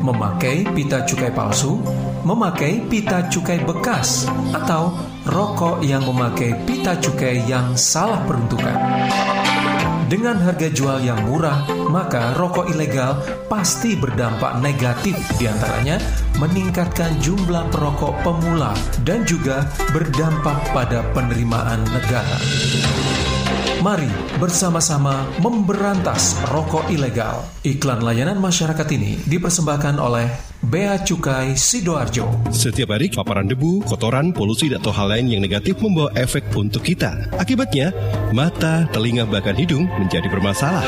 memakai pita cukai palsu, memakai pita cukai bekas, atau rokok yang memakai pita cukai yang salah peruntukan. Dengan harga jual yang murah, maka rokok ilegal pasti berdampak negatif di antaranya meningkatkan jumlah perokok pemula dan juga berdampak pada penerimaan negara. Mari bersama-sama memberantas rokok ilegal. Iklan layanan masyarakat ini dipersembahkan oleh Bea Cukai Sidoarjo. Setiap hari paparan debu, kotoran, polusi, atau hal lain yang negatif membawa efek untuk kita. Akibatnya, mata, telinga, bahkan hidung menjadi bermasalah.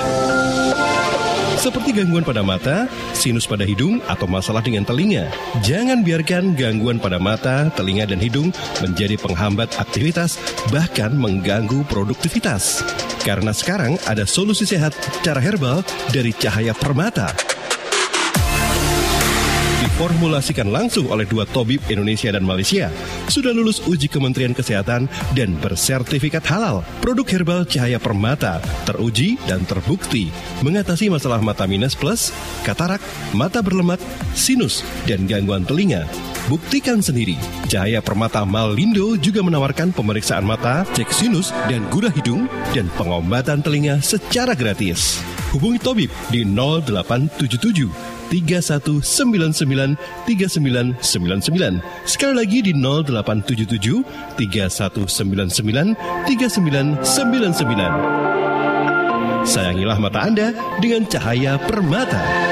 Seperti gangguan pada mata, sinus pada hidung, atau masalah dengan telinga. Jangan biarkan gangguan pada mata, telinga, dan hidung menjadi penghambat aktivitas, bahkan mengganggu produktivitas. Karena sekarang ada solusi sehat cara herbal dari cahaya permata diformulasikan langsung oleh dua tobib Indonesia dan Malaysia. Sudah lulus uji Kementerian Kesehatan dan bersertifikat halal. Produk herbal cahaya permata teruji dan terbukti mengatasi masalah mata minus plus, katarak, mata berlemak, sinus, dan gangguan telinga. Buktikan sendiri. Cahaya Permata Malindo juga menawarkan pemeriksaan mata, cek sinus dan gula hidung, dan pengobatan telinga secara gratis. Hubungi Tobib di 0877 3199 3999. Sekali lagi di 0877 3199 3999. Sayangilah mata Anda dengan cahaya permata.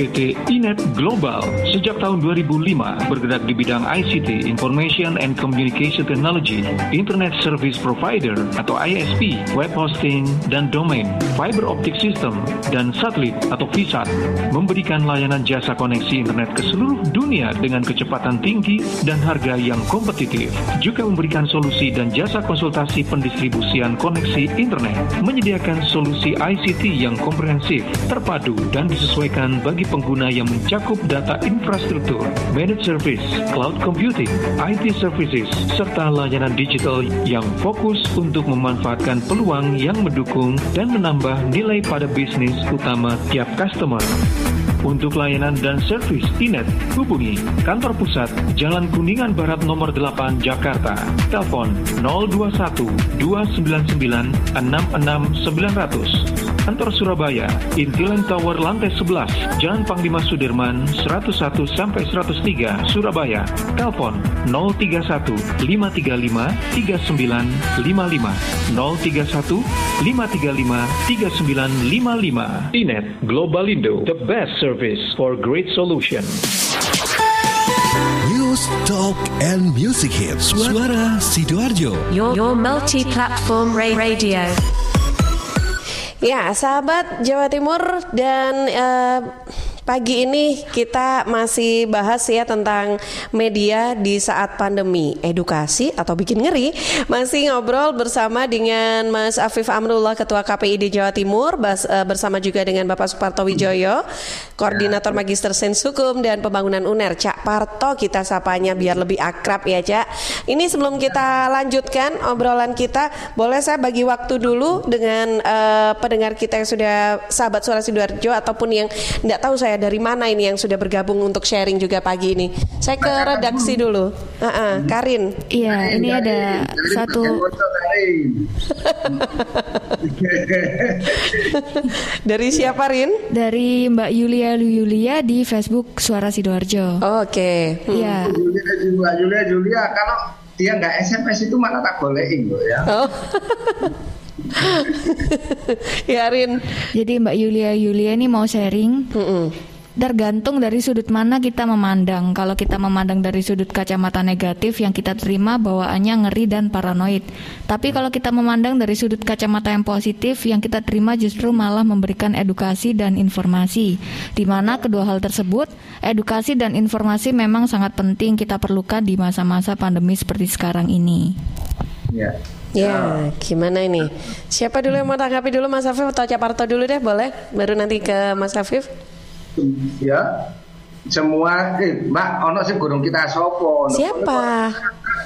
PT Inet Global sejak tahun 2005 bergerak di bidang ICT Information and Communication Technology, Internet Service Provider atau ISP, web hosting dan domain, fiber optic system dan satelit atau VSAT, memberikan layanan jasa koneksi internet ke seluruh dunia dengan kecepatan tinggi dan harga yang kompetitif. Juga memberikan solusi dan jasa konsultasi pendistribusian koneksi internet, menyediakan solusi ICT yang komprehensif, terpadu dan disesuaikan bagi pengguna yang mencakup data infrastruktur, managed service, cloud computing, IT services, serta layanan digital yang fokus untuk memanfaatkan peluang yang mendukung dan menambah nilai pada bisnis utama tiap customer. Untuk layanan dan servis Inet, hubungi kantor pusat Jalan Kuningan Barat nomor 8 Jakarta. Telepon 021 299 66900. Kantor Surabaya, Intiland Tower lantai 11, Jalan Panglima Sudirman 101 sampai 103 Surabaya. Telepon 031 535 3955 031 535 3955. Inet Global Indo, the best service for great solution. News, Talk, and Music Hits. Suara Sidoarjo. Your, your multi-platform ra- radio. Ya, sahabat Jawa Timur dan eh, pagi ini kita masih bahas ya tentang media di saat pandemi, edukasi atau bikin ngeri. Masih ngobrol bersama dengan Mas Afif Amrullah Ketua KPID Jawa Timur eh, bersama juga dengan Bapak Suparto Wijoyo, Koordinator Magister Sains Hukum dan Pembangunan UNER. Cak Parto kita sapanya biar lebih akrab ya, Cak. Ini sebelum kita lanjutkan obrolan kita, boleh saya bagi waktu dulu dengan eh, pendengar kita yang sudah sahabat suara Sidoarjo ataupun yang tidak tahu saya dari mana ini yang sudah bergabung untuk sharing juga pagi ini. Saya ke redaksi dulu. Ah, ah, Karin. Iya, ini ada Jadi satu Karin. [LAUGHS] [LAUGHS] Dari siapa Rin? dari Mbak Yulia Lu Yulia di Facebook Suara Sidoarjo. Oke. Hmm. Iya. Julia, Julia, Julia, Julia, kalau dia nggak SMS itu mana tak bolehin loh ya. Oh. [LAUGHS] ya Rin. Jadi Mbak Yulia Yulia ini mau sharing Mm-mm. Tergantung dari sudut mana kita memandang. Kalau kita memandang dari sudut kacamata negatif yang kita terima bawaannya ngeri dan paranoid. Tapi kalau kita memandang dari sudut kacamata yang positif yang kita terima justru malah memberikan edukasi dan informasi. Di mana kedua hal tersebut, edukasi dan informasi memang sangat penting kita perlukan di masa-masa pandemi seperti sekarang ini. Ya. Ya, gimana ini? Siapa dulu yang mau tanggapi dulu Mas Afif atau Caparto dulu deh, boleh? Baru nanti ke Mas Afif. Ya semua eh Mbak ono sih gurung kita sopo Siapa?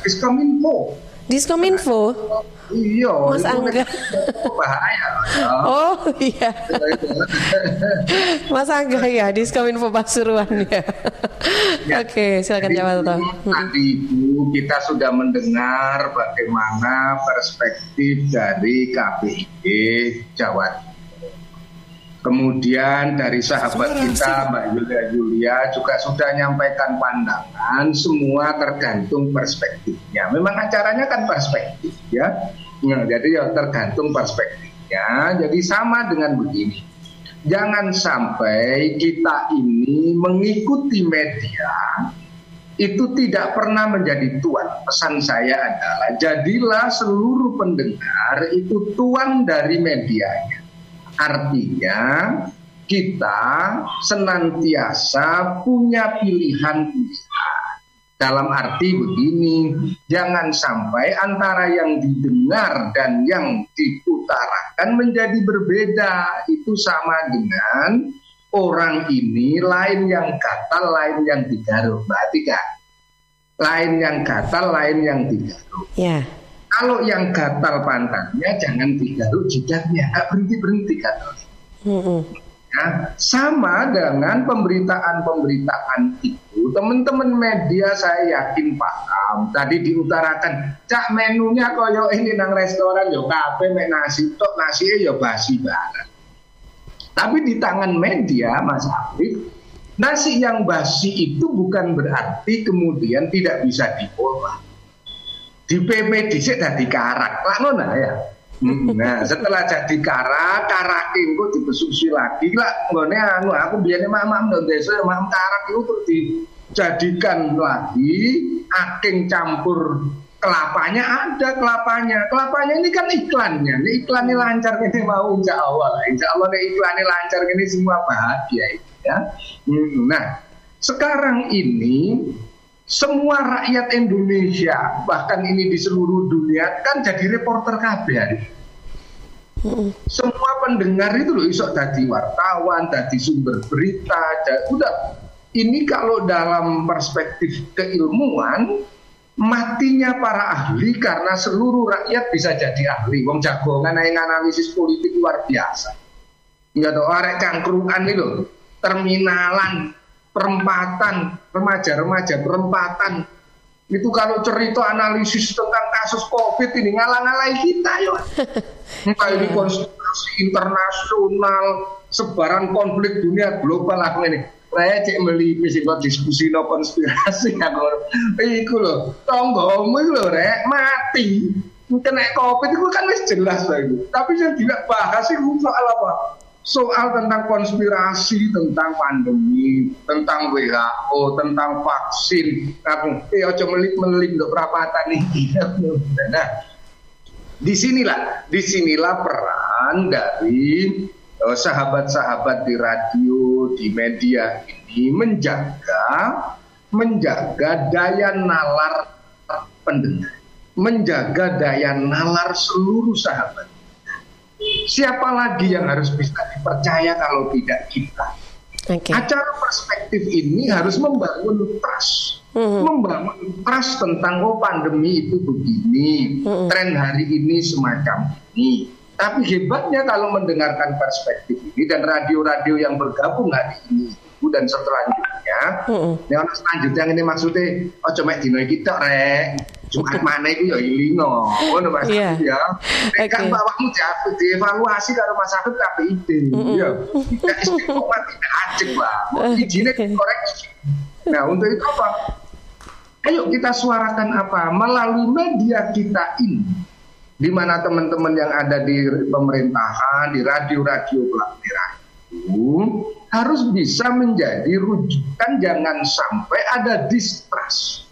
Diskominfo Diskominfo. Iya, Mas itu Angga. bahaya. ya. Oh iya. Mas Angga ya, Diskominfo Pasuruan ya. Oke, silakan jawab Toto. Tadi itu kita sudah mendengar bagaimana perspektif dari KPID Jawa. Kemudian dari sahabat kita Mbak Yulia Yulia juga sudah menyampaikan pandangan semua tergantung perspektifnya. Memang acaranya kan perspektif ya. Nah, jadi ya tergantung perspektifnya. Jadi sama dengan begini. Jangan sampai kita ini mengikuti media itu tidak pernah menjadi tuan. Pesan saya adalah jadilah seluruh pendengar itu tuan dari medianya. Artinya kita senantiasa punya pilihan-pilihan. Dalam arti begini, jangan sampai antara yang didengar dan yang diutarakan menjadi berbeda. Itu sama dengan orang ini lain yang gatal, lain yang digaruk. Berarti kan? Lain yang gatal, lain yang digaruk. Ya. Kalau yang gatal pantatnya jangan digaruk jidatnya, berhenti berhenti? Mm-mm. Ya, sama dengan pemberitaan-pemberitaan itu, teman-teman media saya yakin paham. Tadi diutarakan, cak menunya koyo ini nang restoran yo kafe mek nasi tok nasi yo basi banget. Tapi di tangan media, Mas Afif, nasi yang basi itu bukan berarti kemudian tidak bisa diolah di PP dhisik dadi karak. Lah ngono ya. Hmm, Nah, setelah jadi karak, karak itu dibesusi lagi lah. Nggone anu aku biyen mak-mak ndok desa mak karak itu terus dijadikan lagi aking campur kelapanya ada kelapanya kelapanya ini kan iklannya ini iklannya lancar ini mau insya Allah lah insya Allah nih iklannya lancar ini semua bahagia ya Hmm, nah sekarang ini semua rakyat Indonesia bahkan ini di seluruh dunia kan jadi reporter KB hari ini. semua pendengar itu loh isok jadi wartawan, jadi sumber berita, jadi, udah ini kalau dalam perspektif keilmuan matinya para ahli karena seluruh rakyat bisa jadi ahli. Wong jagongan yang analisis politik luar biasa. Ya toh arek cangkruan ini loh, terminalan, perempatan, remaja-remaja perempatan. Itu kalau cerita analisis tentang kasus Covid ini ngalang-ngalai kita yo. [LAUGHS] Entah ini konspirasi internasional, sebaran konflik dunia global aku ini. Saya cek melipis buat diskusi no konspirasi [LAUGHS] aku. Iku loh, tonggomu loh rek mati. Kena covid itu kan wis jelas lah itu. Tapi yang tidak bahas itu soal apa? Soal tentang konspirasi, tentang pandemi, tentang WHO, tentang vaksin. Aku, eh ojo melip-melip untuk perapatan ini. [LAUGHS] Nah, di sinilah, di sinilah peran dari eh, sahabat-sahabat di radio, di media ini menjaga menjaga daya nalar pendengar, menjaga daya nalar seluruh sahabat. Siapa lagi yang harus bisa dipercaya kalau tidak kita? Oke. Acara perspektif ini harus membangun trust, Mhm. membangun trust tentang oh pandemi itu begini, Mhm. tren hari ini semacam ini. Tapi hebatnya kalau mendengarkan perspektif ini dan radio-radio yang bergabung hari ini dan selanjutnya, Mhm. yang selanjutnya ini maksudnya, oh cuma dino iki tok rek, Jumat mana itu ya ilingo, ngono Mas Iya. Afif ya. Nek kan Oke. bawahmu diaku dievaluasi karo Mas Afif KPID, ya. Tidak istiqomah tidak ajek lah, izinnya dikoreksi. Nah untuk itu apa? Ayo kita suarakan apa? Melalui media kita ini, di mana teman-teman yang ada di pemerintahan, di radio-radio pelat merah itu harus bisa menjadi rujukan jangan sampai ada distrust.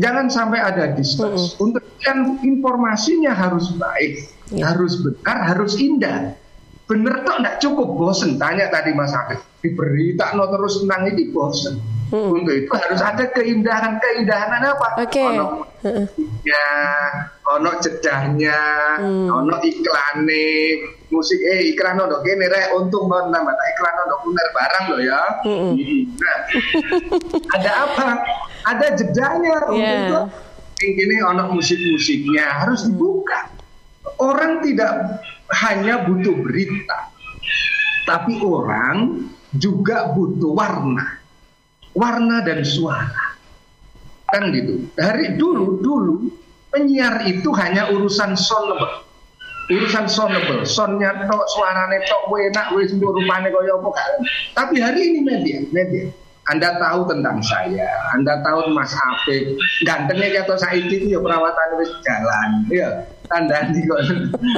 Jangan sampai ada distrust. Untuk yang informasinya harus baik, Ya. harus benar, harus indah. Bener toh nggak cukup bosen tanya tadi Mas Afif. Di berita no terus tentang ini bosen. Untuk itu harus ada keindahan keindahan apa? Oke. Ono ya, ono jedahnya, Hmm. ono iklane, musik eh iklan ono kene rek untung mau nambah iklan ono kuner barang loh ya. Nah, [LAUGHS] ada apa? Ada jedanya untuk Yeah. itu ini ono musik-musiknya harus dibuka. Orang tidak hanya butuh berita, tapi orang juga butuh warna, warna dan suara, kan gitu. Dari dulu dulu penyiar itu hanya urusan sonable, urusan sonable, sonnya tok, suaranya tok, enak, wis nduk rupane kaya apa kan. Tapi hari ini media, media. Anda tahu tentang saya, Anda tahu Mas Afif, gantengnya kata saiki itu ya perawatan wis jalan, ya tanda kok.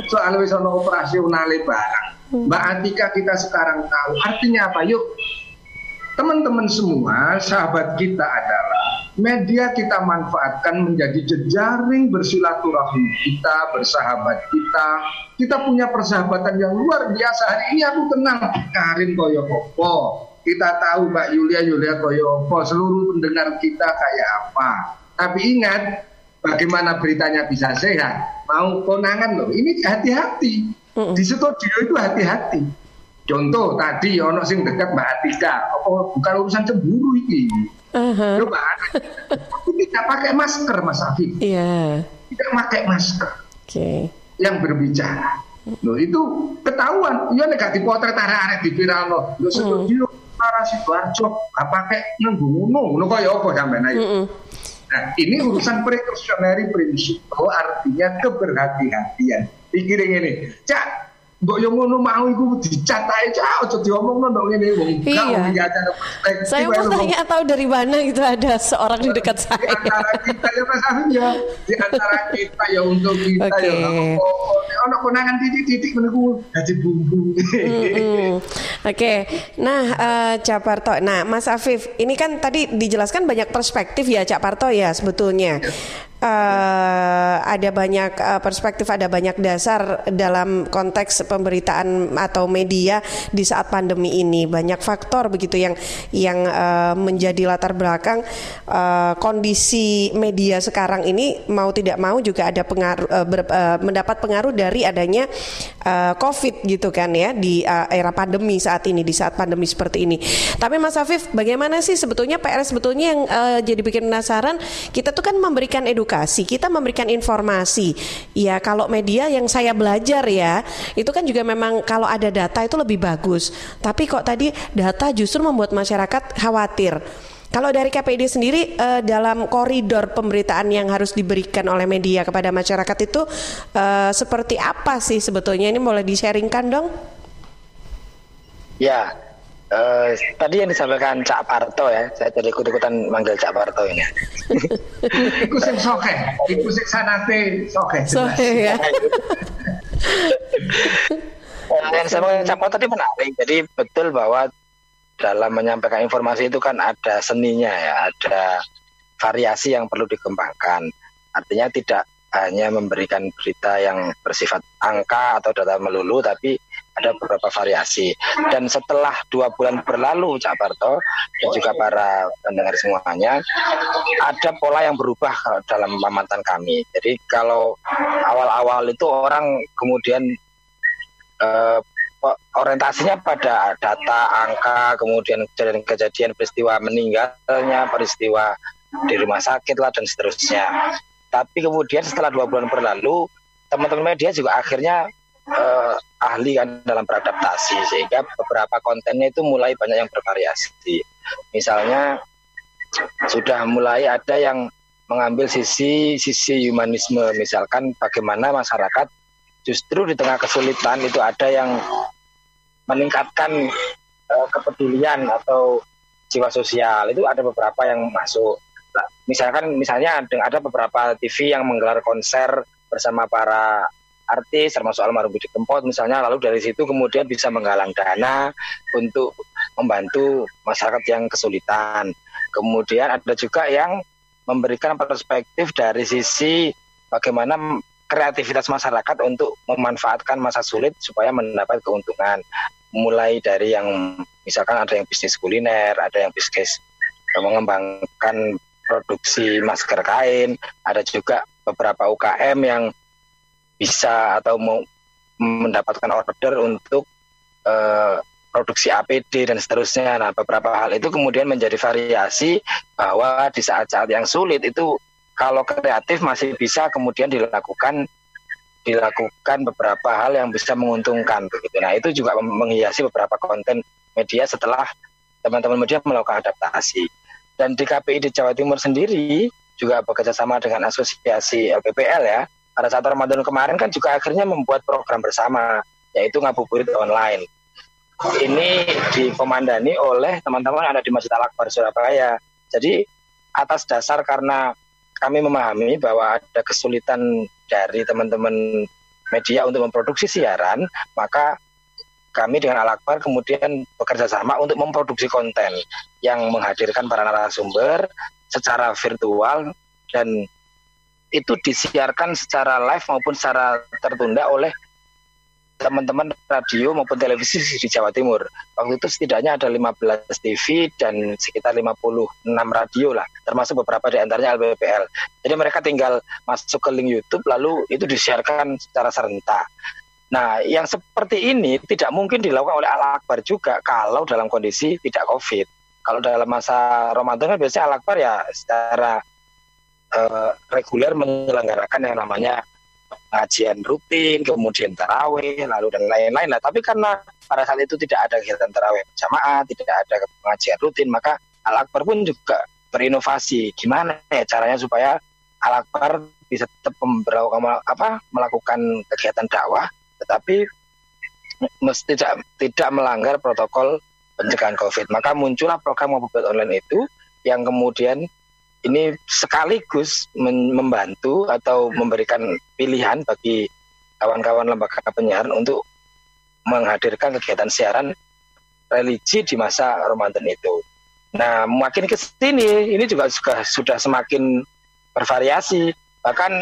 Soal wis ono operasional barang. Mbak Atika kita sekarang tahu artinya apa? Yuk teman-teman semua, sahabat kita adalah media kita manfaatkan menjadi jejaring bersilaturahmi kita, bersahabat kita. Kita punya persahabatan yang luar biasa. Hari ini aku kenal Karin Koyokopo. Kita tahu Mbak Yulia Yulia Koyokopo. Seluruh pendengar kita kayak apa. Tapi ingat, bagaimana beritanya bisa sehat. Mau konangan loh. Ini hati-hati. Di studio itu hati-hati. Contoh tadi ono sing dekat Mbak Atika, apa bukan urusan cemburu ini. Aha. Coba tidak pakai masker Mas Afif, Iya. tidak pakai masker Oke. yang berbicara. Loh itu ketahuan, iya nek gak dipotret arek-arek di viral lo. Lo studio para Sidoarjo gak pakai nganggo ngono, ngono kaya apa sampean ayo. Mm-mm. Nah, ini urusan precautionary principle artinya keberhati-hatian. Pikirin ini, Cak, mbok yo ngono mau iku dicat ae cak. Aja diomongno ndok ngene wong. Gak Iya. Saya mau tanya tahu dari mana gitu ada seorang di dekat di saya. antara kita ya Mas Afif ya. Di antara kita ya untuk kita Oke. ya. Ono konangan titik-titik meniku dadi bumbu. Oke, nah eh, Cak Parto, nah Mas Afif, ini kan tadi dijelaskan banyak perspektif ya Cak Parto ya sebetulnya. Eh, ada banyak eh, perspektif, ada banyak dasar dalam konteks pemberitaan atau media di saat pandemi ini. Banyak faktor begitu yang yang eh, menjadi latar belakang eh, kondisi media sekarang ini mau tidak mau juga ada pengaruh eh, ber- eh, mendapat pengaruh dari adanya eh, COVID gitu kan ya di eh, era pandemi saat ini di saat pandemi seperti ini. Tapi Mas Afif, bagaimana sih sebetulnya PR sebetulnya yang eh, jadi bikin penasaran? Kita tuh kan memberikan edukasi, kita memberikan informasi. Ya kalau media yang saya belajar ya, itu kan juga memang kalau ada data itu lebih bagus. Tapi kok tadi data justru membuat masyarakat khawatir. Kalau dari KPID sendiri eh, dalam koridor pemberitaan yang harus diberikan oleh media kepada masyarakat itu eh, seperti apa sih sebetulnya ini boleh di-sharingkan dong? Ya, eh, tadi yang disampaikan Cak Parto ya, saya jadi ikut-ikutan manggil Cak Parto ini. [LAUGHS] iku sing soke iku sing sanate soke So jelas. ya. [LAUGHS] Yang saya mau Cak Parto tadi menarik, jadi betul bahwa dalam menyampaikan informasi itu kan ada seninya ya, ada variasi yang perlu dikembangkan. Artinya tidak hanya memberikan berita yang bersifat angka atau data melulu, tapi ada beberapa variasi. Dan setelah dua bulan berlalu, Cak Parto dan juga para pendengar semuanya, ada pola yang berubah dalam pamatan kami. Jadi kalau awal-awal itu orang kemudian eh, orientasinya pada data, angka, kemudian kejadian-kejadian peristiwa meninggalnya, peristiwa di rumah sakit lah dan seterusnya. Tapi kemudian setelah dua bulan berlalu, teman-teman media juga akhirnya eh, ahli kan dalam beradaptasi sehingga beberapa kontennya itu mulai banyak yang bervariasi. Misalnya sudah mulai ada yang mengambil sisi sisi humanisme, misalkan bagaimana masyarakat justru di tengah kesulitan itu ada yang meningkatkan eh, kepedulian atau jiwa sosial itu ada beberapa yang masuk. Misalkan misalnya ada beberapa TV yang menggelar konser bersama para artis termasuk almarhum Budi Kempot misalnya lalu dari situ kemudian bisa menggalang dana untuk membantu masyarakat yang kesulitan. Kemudian ada juga yang memberikan perspektif dari sisi bagaimana kreativitas masyarakat untuk memanfaatkan masa sulit supaya mendapat keuntungan. Mulai dari yang misalkan ada yang bisnis kuliner, ada yang bisnis mengembangkan produksi masker kain, ada juga beberapa UKM yang bisa atau mau mendapatkan order untuk uh, produksi APD dan seterusnya. Nah, beberapa hal itu kemudian menjadi variasi bahwa di saat-saat yang sulit itu kalau kreatif masih bisa kemudian dilakukan dilakukan beberapa hal yang bisa menguntungkan begitu. Nah, itu juga menghiasi beberapa konten media setelah teman-teman media melakukan adaptasi. Dan di KPI di Jawa Timur sendiri juga bekerja sama dengan asosiasi LPPL ya. Pada saat Ramadan kemarin kan juga akhirnya membuat program bersama yaitu ngabuburit online ini dikomandani oleh teman-teman ada di Masjid Al Akbar Surabaya. Jadi atas dasar karena kami memahami bahwa ada kesulitan dari teman-teman media untuk memproduksi siaran, maka kami dengan Al Akbar kemudian bekerja sama untuk memproduksi konten yang menghadirkan para narasumber secara virtual dan itu disiarkan secara live maupun secara tertunda oleh teman-teman radio maupun televisi di Jawa Timur. Waktu itu setidaknya ada 15 TV dan sekitar 56 radio lah, termasuk beberapa di antaranya LBPL. Jadi mereka tinggal masuk ke link YouTube lalu itu disiarkan secara serentak. Nah, yang seperti ini tidak mungkin dilakukan oleh Al Akbar juga kalau dalam kondisi tidak COVID. Kalau dalam masa Ramadan kan biasanya Al Akbar ya secara uh, reguler menyelenggarakan yang namanya pengajian rutin, kemudian taraweh, lalu dan lain-lain. Nah, tapi karena pada saat itu tidak ada kegiatan taraweh jamaah, tidak ada pengajian rutin, maka Al Akbar pun juga berinovasi. Gimana ya caranya supaya Al Akbar bisa tetap apa melakukan kegiatan dakwah, tetapi tidak tidak melanggar protokol pencegahan COVID. Maka muncullah program ngabuburit online itu yang kemudian ini sekaligus membantu atau memberikan pilihan bagi kawan-kawan lembaga penyiaran untuk menghadirkan kegiatan siaran religi di masa Ramadan itu. Nah, makin ke sini ini juga sudah, sudah semakin bervariasi. Bahkan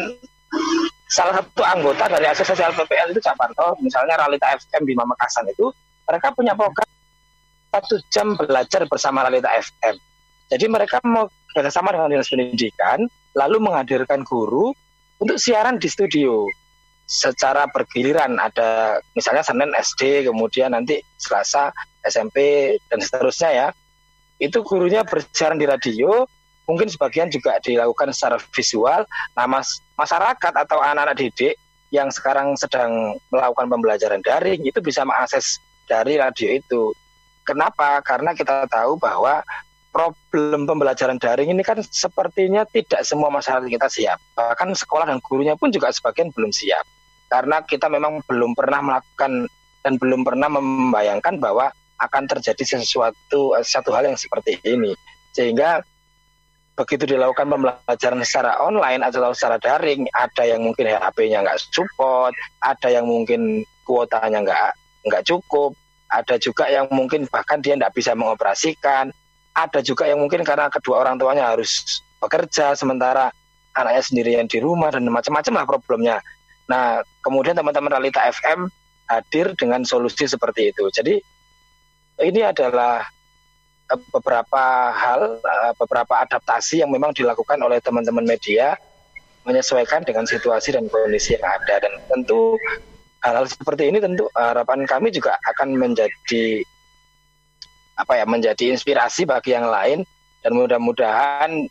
salah satu anggota dari asosiasi LPPL itu Caparto, misalnya Ralita FM di Mamakasan itu, mereka punya program satu jam belajar bersama Ralita FM. Jadi mereka mau bekerjasama dengan dinas pendidikan, lalu menghadirkan guru untuk siaran di studio. Secara bergiliran ada misalnya Senin SD kemudian nanti Selasa SMP dan seterusnya ya. Itu gurunya bersiaran di radio mungkin sebagian juga dilakukan secara visual. Nah mas, masyarakat atau anak-anak didik yang sekarang sedang melakukan pembelajaran daring itu bisa mengakses dari radio itu. Kenapa? Karena kita tahu bahwa problem pembelajaran daring ini kan sepertinya tidak semua masyarakat kita siap. Bahkan sekolah dan gurunya pun juga sebagian belum siap. Karena kita memang belum pernah melakukan dan belum pernah membayangkan bahwa akan terjadi sesuatu satu hal yang seperti ini. Sehingga begitu dilakukan pembelajaran secara online atau secara daring, ada yang mungkin HP-nya nggak support, ada yang mungkin kuotanya nggak nggak cukup, ada juga yang mungkin bahkan dia nggak bisa mengoperasikan, ada juga yang mungkin karena kedua orang tuanya harus bekerja sementara anaknya sendirian di rumah dan macam-macam lah problemnya. Nah, kemudian teman-teman Realita FM hadir dengan solusi seperti itu. Jadi ini adalah eh, beberapa hal, eh, beberapa adaptasi yang memang dilakukan oleh teman-teman media menyesuaikan dengan situasi dan kondisi yang ada dan tentu hal-hal seperti ini tentu harapan kami juga akan menjadi apa ya menjadi inspirasi bagi yang lain dan mudah-mudahan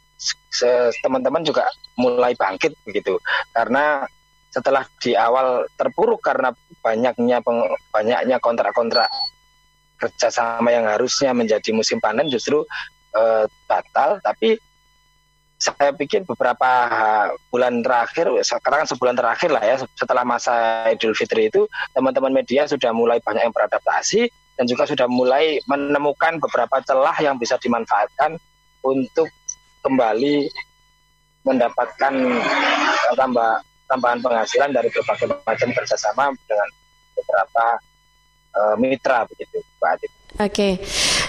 teman-teman juga mulai bangkit begitu. Karena setelah di awal terpuruk karena banyaknya peng, banyaknya kontrak-kontrak kerjasama yang harusnya menjadi musim panen justru eh, batal. Tapi saya pikir beberapa bulan terakhir sekarang sebulan terakhir lah ya setelah masa Idul Fitri itu teman-teman media sudah mulai banyak yang beradaptasi dan juga sudah mulai menemukan beberapa celah yang bisa dimanfaatkan untuk kembali mendapatkan tambah tambahan penghasilan dari berbagai macam kerjasama dengan beberapa uh, mitra begitu Pak Adit. Oke,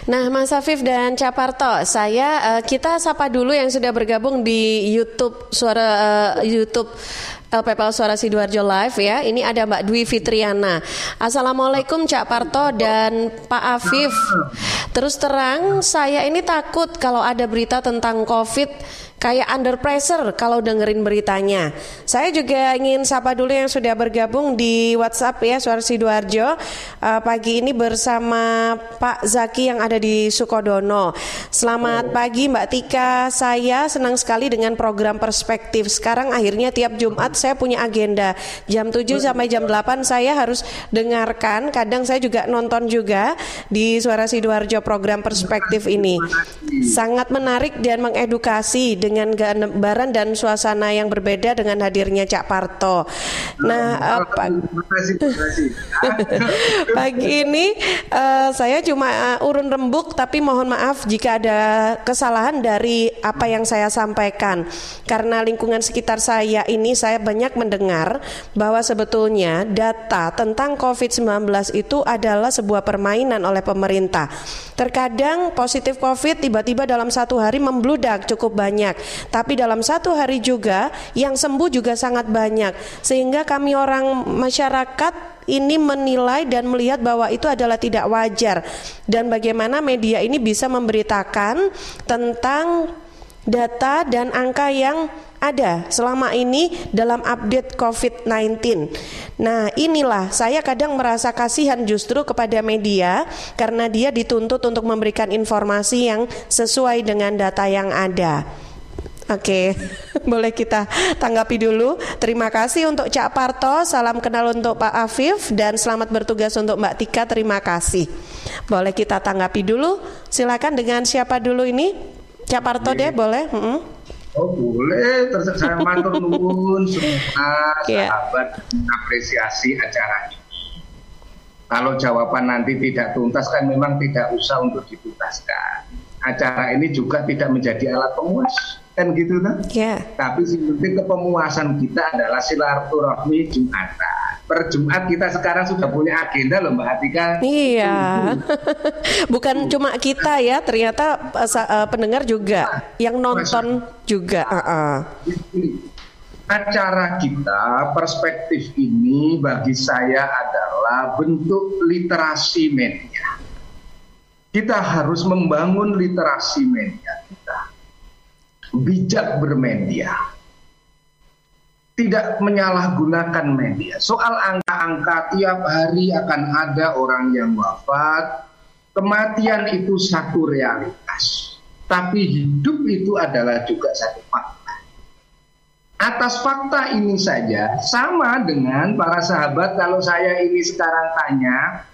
nah Mas Afif dan Caparto, saya uh, kita sapa dulu yang sudah bergabung di YouTube suara uh, YouTube LPPL Suara Sidoarjo Live ya. Ini ada Mbak Dwi Fitriana. Assalamualaikum Cak Parto dan Pak Afif. Terus terang saya ini takut kalau ada berita tentang COVID kayak under pressure kalau dengerin beritanya. Saya juga ingin sapa dulu yang sudah bergabung di WhatsApp ya Suara Sidoarjo uh, pagi ini bersama Pak Zaki yang ada di Sukodono. Selamat pagi Mbak Tika. Saya senang sekali dengan program Perspektif. Sekarang akhirnya tiap Jumat saya punya agenda jam 7 sampai jam 8 saya harus dengarkan. Kadang saya juga nonton juga di Suara Sidoarjo program Perspektif ini. Sangat menarik dan mengedukasi dengan gambaran dan suasana yang berbeda dengan hadirnya Cak Parto. Nah, apa? [LAUGHS] Pagi ini uh, saya cuma uh, urun rembuk tapi mohon maaf jika ada kesalahan dari apa yang saya sampaikan. Karena lingkungan sekitar saya ini saya banyak mendengar bahwa sebetulnya data tentang COVID-19 itu adalah sebuah permainan oleh pemerintah. Terkadang positif COVID tiba-tiba dalam satu hari membludak cukup banyak, tapi dalam satu hari juga yang sembuh juga sangat banyak, sehingga kami orang masyarakat ini menilai dan melihat bahwa itu adalah tidak wajar dan bagaimana media ini bisa memberitakan tentang data dan angka yang ada selama ini dalam update COVID-19. Nah, inilah saya kadang merasa kasihan justru kepada media karena dia dituntut untuk memberikan informasi yang sesuai dengan data yang ada. Oke, [LAUGHS] boleh kita tanggapi dulu. Terima kasih untuk Cak Parto, salam kenal untuk Pak Afif dan selamat bertugas untuk Mbak Tika. Terima kasih. Boleh kita tanggapi dulu. Silakan dengan siapa dulu ini? Cak Parto deh, boleh? Mm -hmm. Oh boleh, terus saya matur nuwun semua yeah. sahabat apresiasi acara ini. Kalau jawaban nanti tidak tuntas kan memang tidak usah untuk dituntaskan. Acara ini juga tidak menjadi alat pemuas kan gitu kan? Yeah. Tapi penting kepemuasan kita adalah silaturahmi Jumatan per Jumat kita sekarang sudah punya agenda loh Mbak Atika. Iya. [LAUGHS] Bukan cuma kita ya, ternyata uh, pendengar juga nah, yang nonton masa. juga. Uh -uh. Acara kita perspektif ini bagi saya adalah bentuk literasi media. Kita harus membangun literasi media. Bijak bermedia tidak menyalahgunakan media. Soal angka-angka tiap hari akan ada orang yang wafat, kematian itu satu realitas. Tapi hidup itu adalah juga satu fakta. Atas fakta ini saja sama dengan para sahabat kalau saya ini sekarang tanya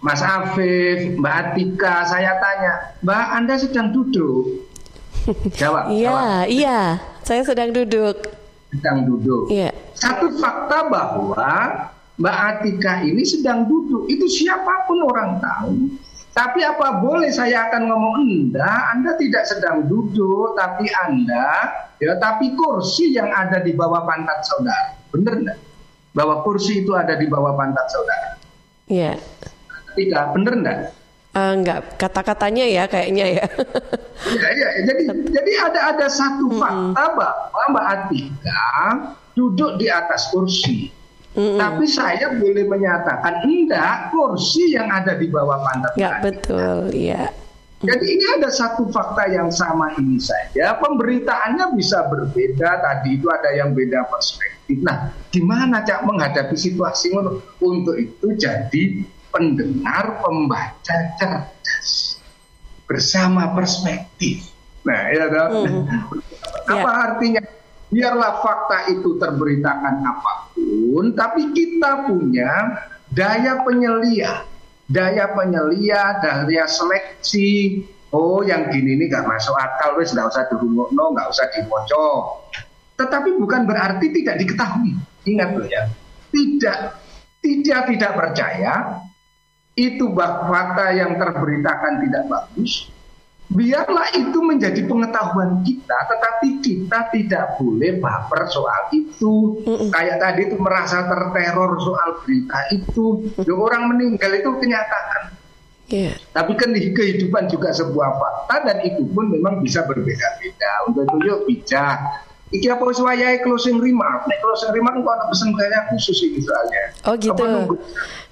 Mas Afif, Mbak Atika, saya tanya, Mbak Anda sedang duduk? Jawab. Iya, iya, saya sedang duduk sedang duduk. Yeah. Satu fakta bahwa Mbak Atika ini sedang duduk, itu siapa pun orang tahu. Tapi apa boleh saya akan ngomong enggak, Anda tidak sedang duduk, tapi Anda, ya tapi kursi yang ada di bawah pantat saudara. Benar enggak? Bahwa kursi itu ada di bawah pantat saudara. Iya. Yeah. Tidak, benar enggak? Uh, enggak, kata-katanya ya kayaknya ya. ya, ya. Jadi jadi ada ada satu fakta mm bahwa Mbak Atika duduk di atas kursi. Mm-hmm. Tapi saya boleh menyatakan enggak kursi yang ada di bawah pantat. Enggak betul, ya. Jadi ini ada satu fakta yang sama ini saja. Pemberitaannya bisa berbeda. Tadi itu ada yang beda perspektif. Nah, gimana cak menghadapi situasi untuk itu jadi pendengar, pembaca cerdas bersama perspektif. Nah, ya Hmm. [LAUGHS] Apa ya. artinya? Biarlah fakta itu terberitakan apa pun, tapi kita punya daya penyelia, daya penyelia, daya seleksi. Oh, yang gini ini gak masuk akal, wes nggak usah no, nggak usah diwoco. Tetapi bukan berarti tidak diketahui. Ingat loh ya, tidak tidak tidak percaya itu fakta yang terberitakan tidak bagus, biarlah itu menjadi pengetahuan kita, tetapi kita tidak boleh baper soal itu. Kayak tadi itu merasa terteror soal berita itu, mm orang meninggal itu kenyataan. Yeah. Tapi kan kehidupan juga sebuah fakta dan itu pun memang bisa berbeda-beda. Untuk itu yuk bijak iki apa wis wayahe closing remark nek closing remark kok ana pesen saya khusus ini soalnya Oh gitu.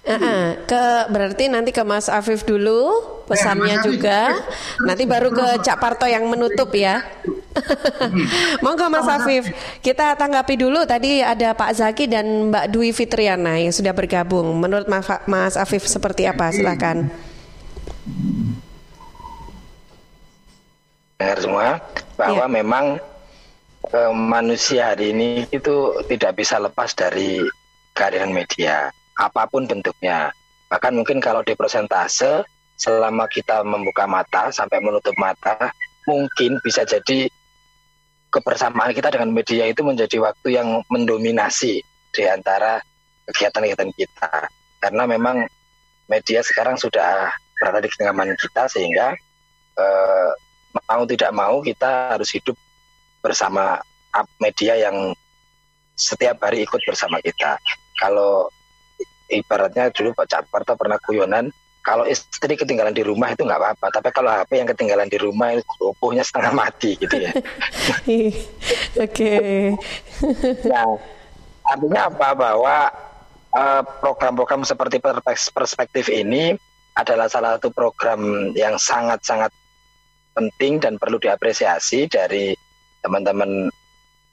Uh -uh. Ke berarti nanti ke Mas Afif dulu pesannya Afif. juga. Nanti baru ke Cak Parto yang menutup ya. [LAUGHS] Monggo Mas Afif, kita tanggapi dulu tadi ada Pak Zaki dan Mbak Dwi Fitriana yang sudah bergabung. Menurut Mas Mas Afif seperti apa? Silakan. dengar semua bahwa Iya. memang manusia hari ini itu tidak bisa lepas dari kehadiran media apa pun bentuknya. Bahkan mungkin kalau di persentase selama kita membuka mata sampai menutup mata mungkin bisa jadi kebersamaan kita dengan media itu menjadi waktu yang mendominasi di antara kegiatan-kegiatan kita. Karena memang media sekarang sudah berada di genggaman kita sehingga eh, mau tidak mau kita harus hidup bersama media yang setiap hari ikut bersama kita. Kalau ibaratnya dulu Pak Cak Parto pernah guyonan, kalau istri ketinggalan di rumah itu nggak apa-apa, tapi kalau HP yang ketinggalan di rumah itu lumpuhnya setengah mati gitu ya. [LAUGHS] Oke. Nah, artinya apa bahwa eh, program-program seperti Perpeks- perspektif ini adalah salah satu program yang sangat-sangat penting dan perlu diapresiasi dari teman-teman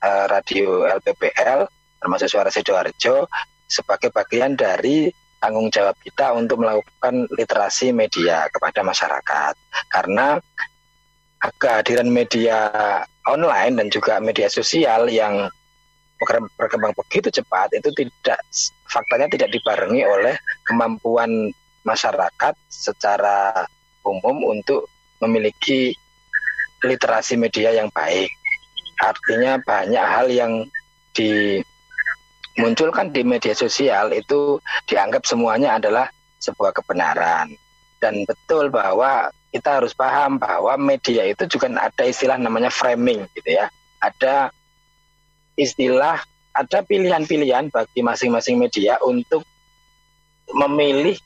eh, radio LPPL termasuk Suara Sidoarjo sebagai bagian dari tanggung jawab kita untuk melakukan literasi media kepada masyarakat karena kehadiran media online dan juga media sosial yang berkembang begitu cepat itu tidak faktanya tidak dibarengi oleh kemampuan masyarakat secara umum untuk memiliki literasi media yang baik. Artinya banyak hal yang dimunculkan di media sosial itu dianggap semuanya adalah sebuah kebenaran. Dan betul bahwa kita harus paham bahwa media itu juga ada istilah namanya framing gitu ya. Ada istilah ada pilihan-pilihan bagi masing-masing media untuk memilih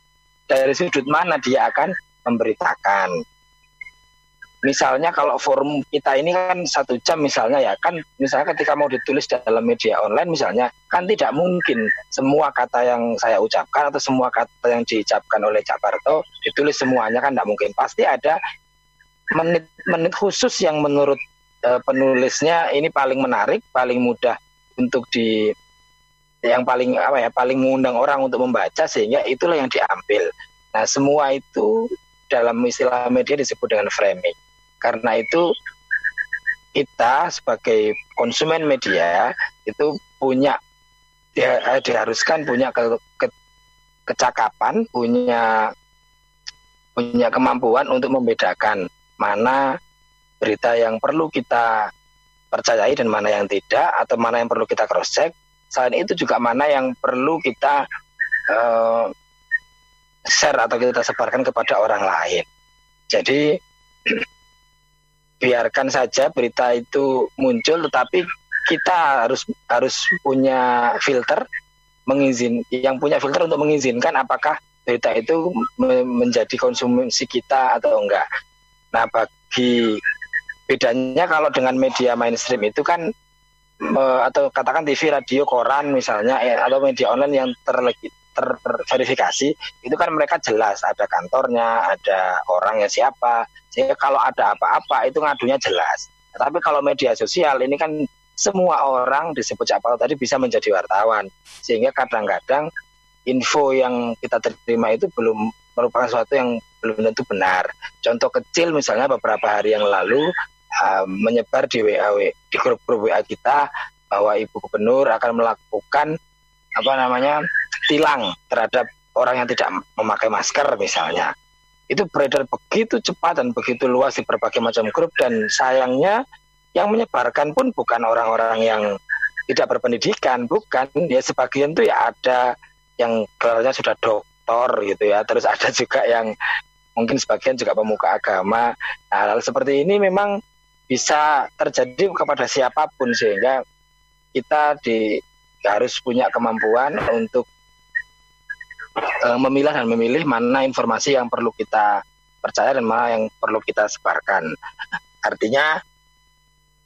dari sudut mana dia akan memberitakan. Misalnya kalau forum kita ini kan satu jam misalnya ya kan misalnya ketika mau ditulis dalam media online misalnya kan tidak mungkin semua kata yang saya ucapkan atau semua kata yang diucapkan oleh Cak Parto ditulis semuanya kan tidak mungkin pasti ada menit-menit khusus yang menurut eh, penulisnya ini paling menarik paling mudah untuk di yang paling apa ya paling mengundang orang untuk membaca sehingga itulah yang diambil. Nah semua itu dalam istilah media disebut dengan framing. Karena itu kita sebagai konsumen media itu punya eh, diharuskan punya ke, ke- kecakapan, punya punya kemampuan untuk membedakan mana berita yang perlu kita percayai dan mana yang tidak atau mana yang perlu kita cross check. Selain itu juga mana yang perlu kita eh, share atau kita sebarkan kepada orang lain. Jadi [CLEARS THROAT] biarkan saja berita itu muncul, tetapi kita harus harus punya filter mengizin yang punya filter untuk mengizinkan apakah berita itu me- menjadi konsumsi kita atau enggak. Nah, bagi bedanya kalau dengan media mainstream itu kan atau katakan TV, radio, koran misalnya eh, atau media online yang terlegi terverifikasi itu kan mereka jelas ada kantornya, ada orangnya siapa. Sehingga kalau ada apa-apa itu ngadunya jelas. Tapi kalau media sosial ini kan semua orang disebut siapa tadi bisa menjadi wartawan. Sehingga kadang-kadang info yang kita terima itu belum merupakan sesuatu yang belum tentu benar. Contoh kecil misalnya beberapa hari yang lalu uh, menyebar di WA di grup-grup WA kita bahwa Ibu Gubernur akan melakukan apa namanya tilang terhadap orang yang tidak memakai masker misalnya. Itu beredar begitu cepat dan begitu luas di berbagai macam grup dan sayangnya yang menyebarkan pun bukan orang-orang yang tidak berpendidikan, bukan. Ya sebagian tuh ya ada yang gelarnya sudah doktor gitu ya. Terus ada [LAUGHS] juga yang mungkin sebagian juga pemuka agama. Nah, hal seperti ini memang bisa terjadi kepada siapa pun sehingga kita di harus punya kemampuan untuk uh, memilah dan memilih mana informasi yang perlu kita percaya dan mana yang perlu kita sebarkan. Artinya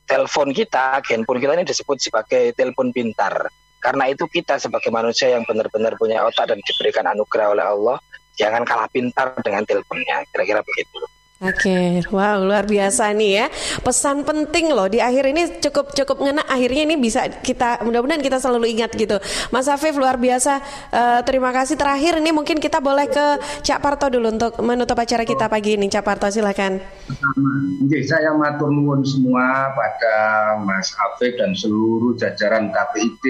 telepon kita, handphone kita ini disebut sebagai telepon pintar. Karena itu kita sebagai manusia yang benar-benar punya otak dan diberikan anugerah oleh Allah, jangan kalah pintar dengan teleponnya. Kira-kira begitu. Oke, wow luar biasa nih ya. Pesan penting loh di akhir ini cukup cukup ngena. Akhirnya ini bisa kita mudah-mudahan kita selalu ingat gitu. Mas Afif luar biasa. Uh, terima kasih. Terakhir ini mungkin kita boleh ke Cak Parto dulu untuk menutup acara kita pagi ini. Cak Parto silakan. Oke, saya matur nuwun semua pada Mas Afif dan seluruh jajaran KPID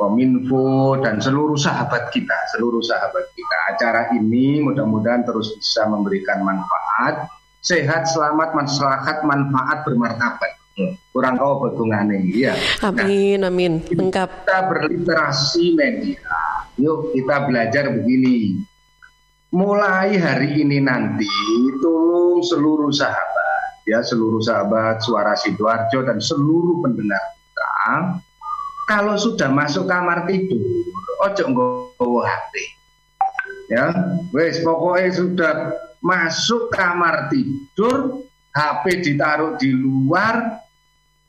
Kominfo dan seluruh sahabat kita, seluruh sahabat kita. Acara ini mudah-mudahan terus bisa memberikan manfaat, sehat, selamat, masyarakat, manfaat, bermartabat. Kurang kau betungane ya. Amin, nah, amin. Lengkap. Kita berliterasi media. Yuk kita belajar begini. Mulai hari ini nanti tolong seluruh sahabat ya seluruh sahabat suara Sidoarjo dan seluruh pendengar kita kalau sudah masuk kamar tidur, ojo nggowo HP. Ya, wes pokoknya sudah masuk kamar tidur, HP ditaruh di luar,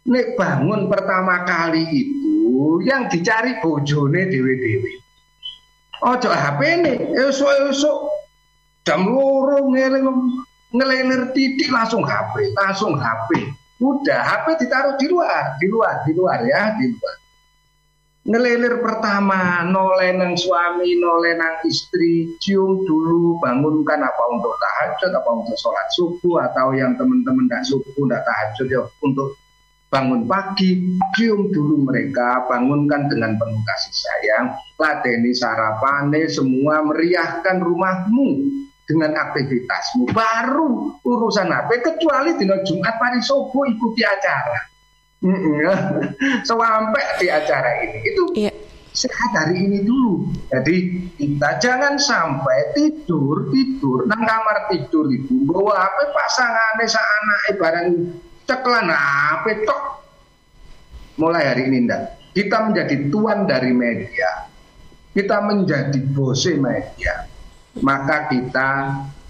nek bangun pertama kali itu yang dicari bojone dewi-dewi. Ojo HP nih, esok-esok jam loro ngelelir titik langsung HP, langsung HP. Udah HP ditaruh di luar, di luar, di luar ya, di luar ngelilir pertama nolenang suami nolenang istri cium dulu bangunkan apa untuk tahajud apa untuk sholat subuh atau yang teman-teman tidak subuh tidak tahajud ya untuk bangun pagi cium dulu mereka bangunkan dengan penuh kasih sayang ladeni sarapane semua meriahkan rumahmu dengan aktivitasmu. Baru urusan apa? Kecuali di Jumat pagi subuh ikuti acara [LAUGHS] sampai di acara ini. Itu iya. sehat hari ini dulu. Jadi kita jangan sampai tidur tidur. Nang kamar tidur itu bawa apa pasangan sa anak barang ceklan apa tok. Mulai hari ini ndak. Kita menjadi tuan dari media, kita menjadi bose media, maka kita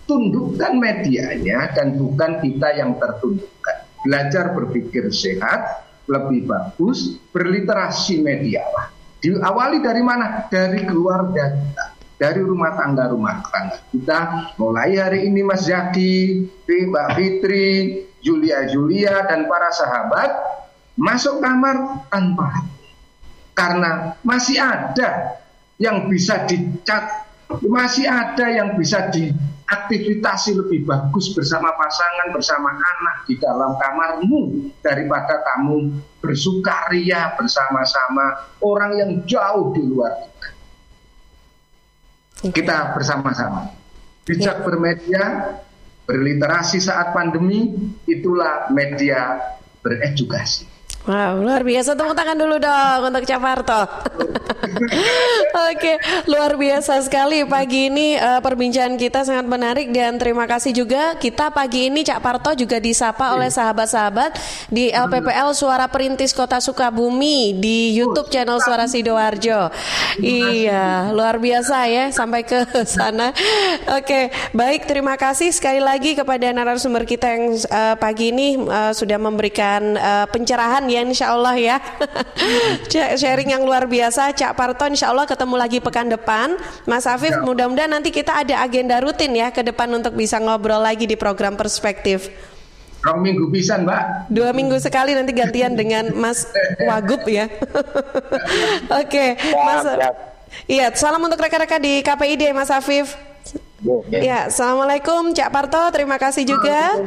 tundukkan medianya dan bukan kita yang tertundukkan belajar berpikir sehat, lebih bagus, berliterasi media lah. Diawali dari mana? Dari keluarga kita, dari rumah tangga rumah tangga kita. Mulai hari ini Mas Zaki, Mbak Fitri, Julia Julia dan para sahabat masuk kamar tanpa karena masih ada yang bisa dicat, masih ada yang bisa di aktivitas lebih bagus bersama pasangan, bersama anak di dalam kamarmu daripada kamu bersukaria bersama-sama orang yang jauh di luar kita. Kita bersama-sama. Bijak ya. bermedia, berliterasi saat pandemi, itulah media beredukasi. Wow, luar biasa. Tepuk tangan dulu dong untuk Caparto. [LAUGHS] Oke, luar biasa sekali pagi ini uh, perbincangan kita sangat menarik dan terima kasih juga kita pagi ini Cak Parto juga disapa oleh sahabat-sahabat di LPPL Suara Perintis Kota Sukabumi di YouTube channel Suara Sidoarjo. Iya, luar biasa ya sampai ke [LAUGHS] sana. Oke, baik terima kasih sekali lagi kepada narasumber kita yang uh, pagi ini uh, sudah memberikan uh, pencerahan ya insya Allah ya [LAUGHS] sharing yang luar biasa. Cak Parto insya Allah ketemu lagi pekan depan. Mas Afif ya. mudah-mudahan nanti kita ada agenda rutin ya ke depan untuk bisa ngobrol lagi di program perspektif. Dua minggu bisa mbak. Dua minggu sekali nanti gantian dengan Mas [LAUGHS] Wagub ya. [LAUGHS] Oke okay, Mas Iya salam untuk rekan-rekan di KPID Mas Afif. Ya, Assalamualaikum Cak Parto, terima kasih juga.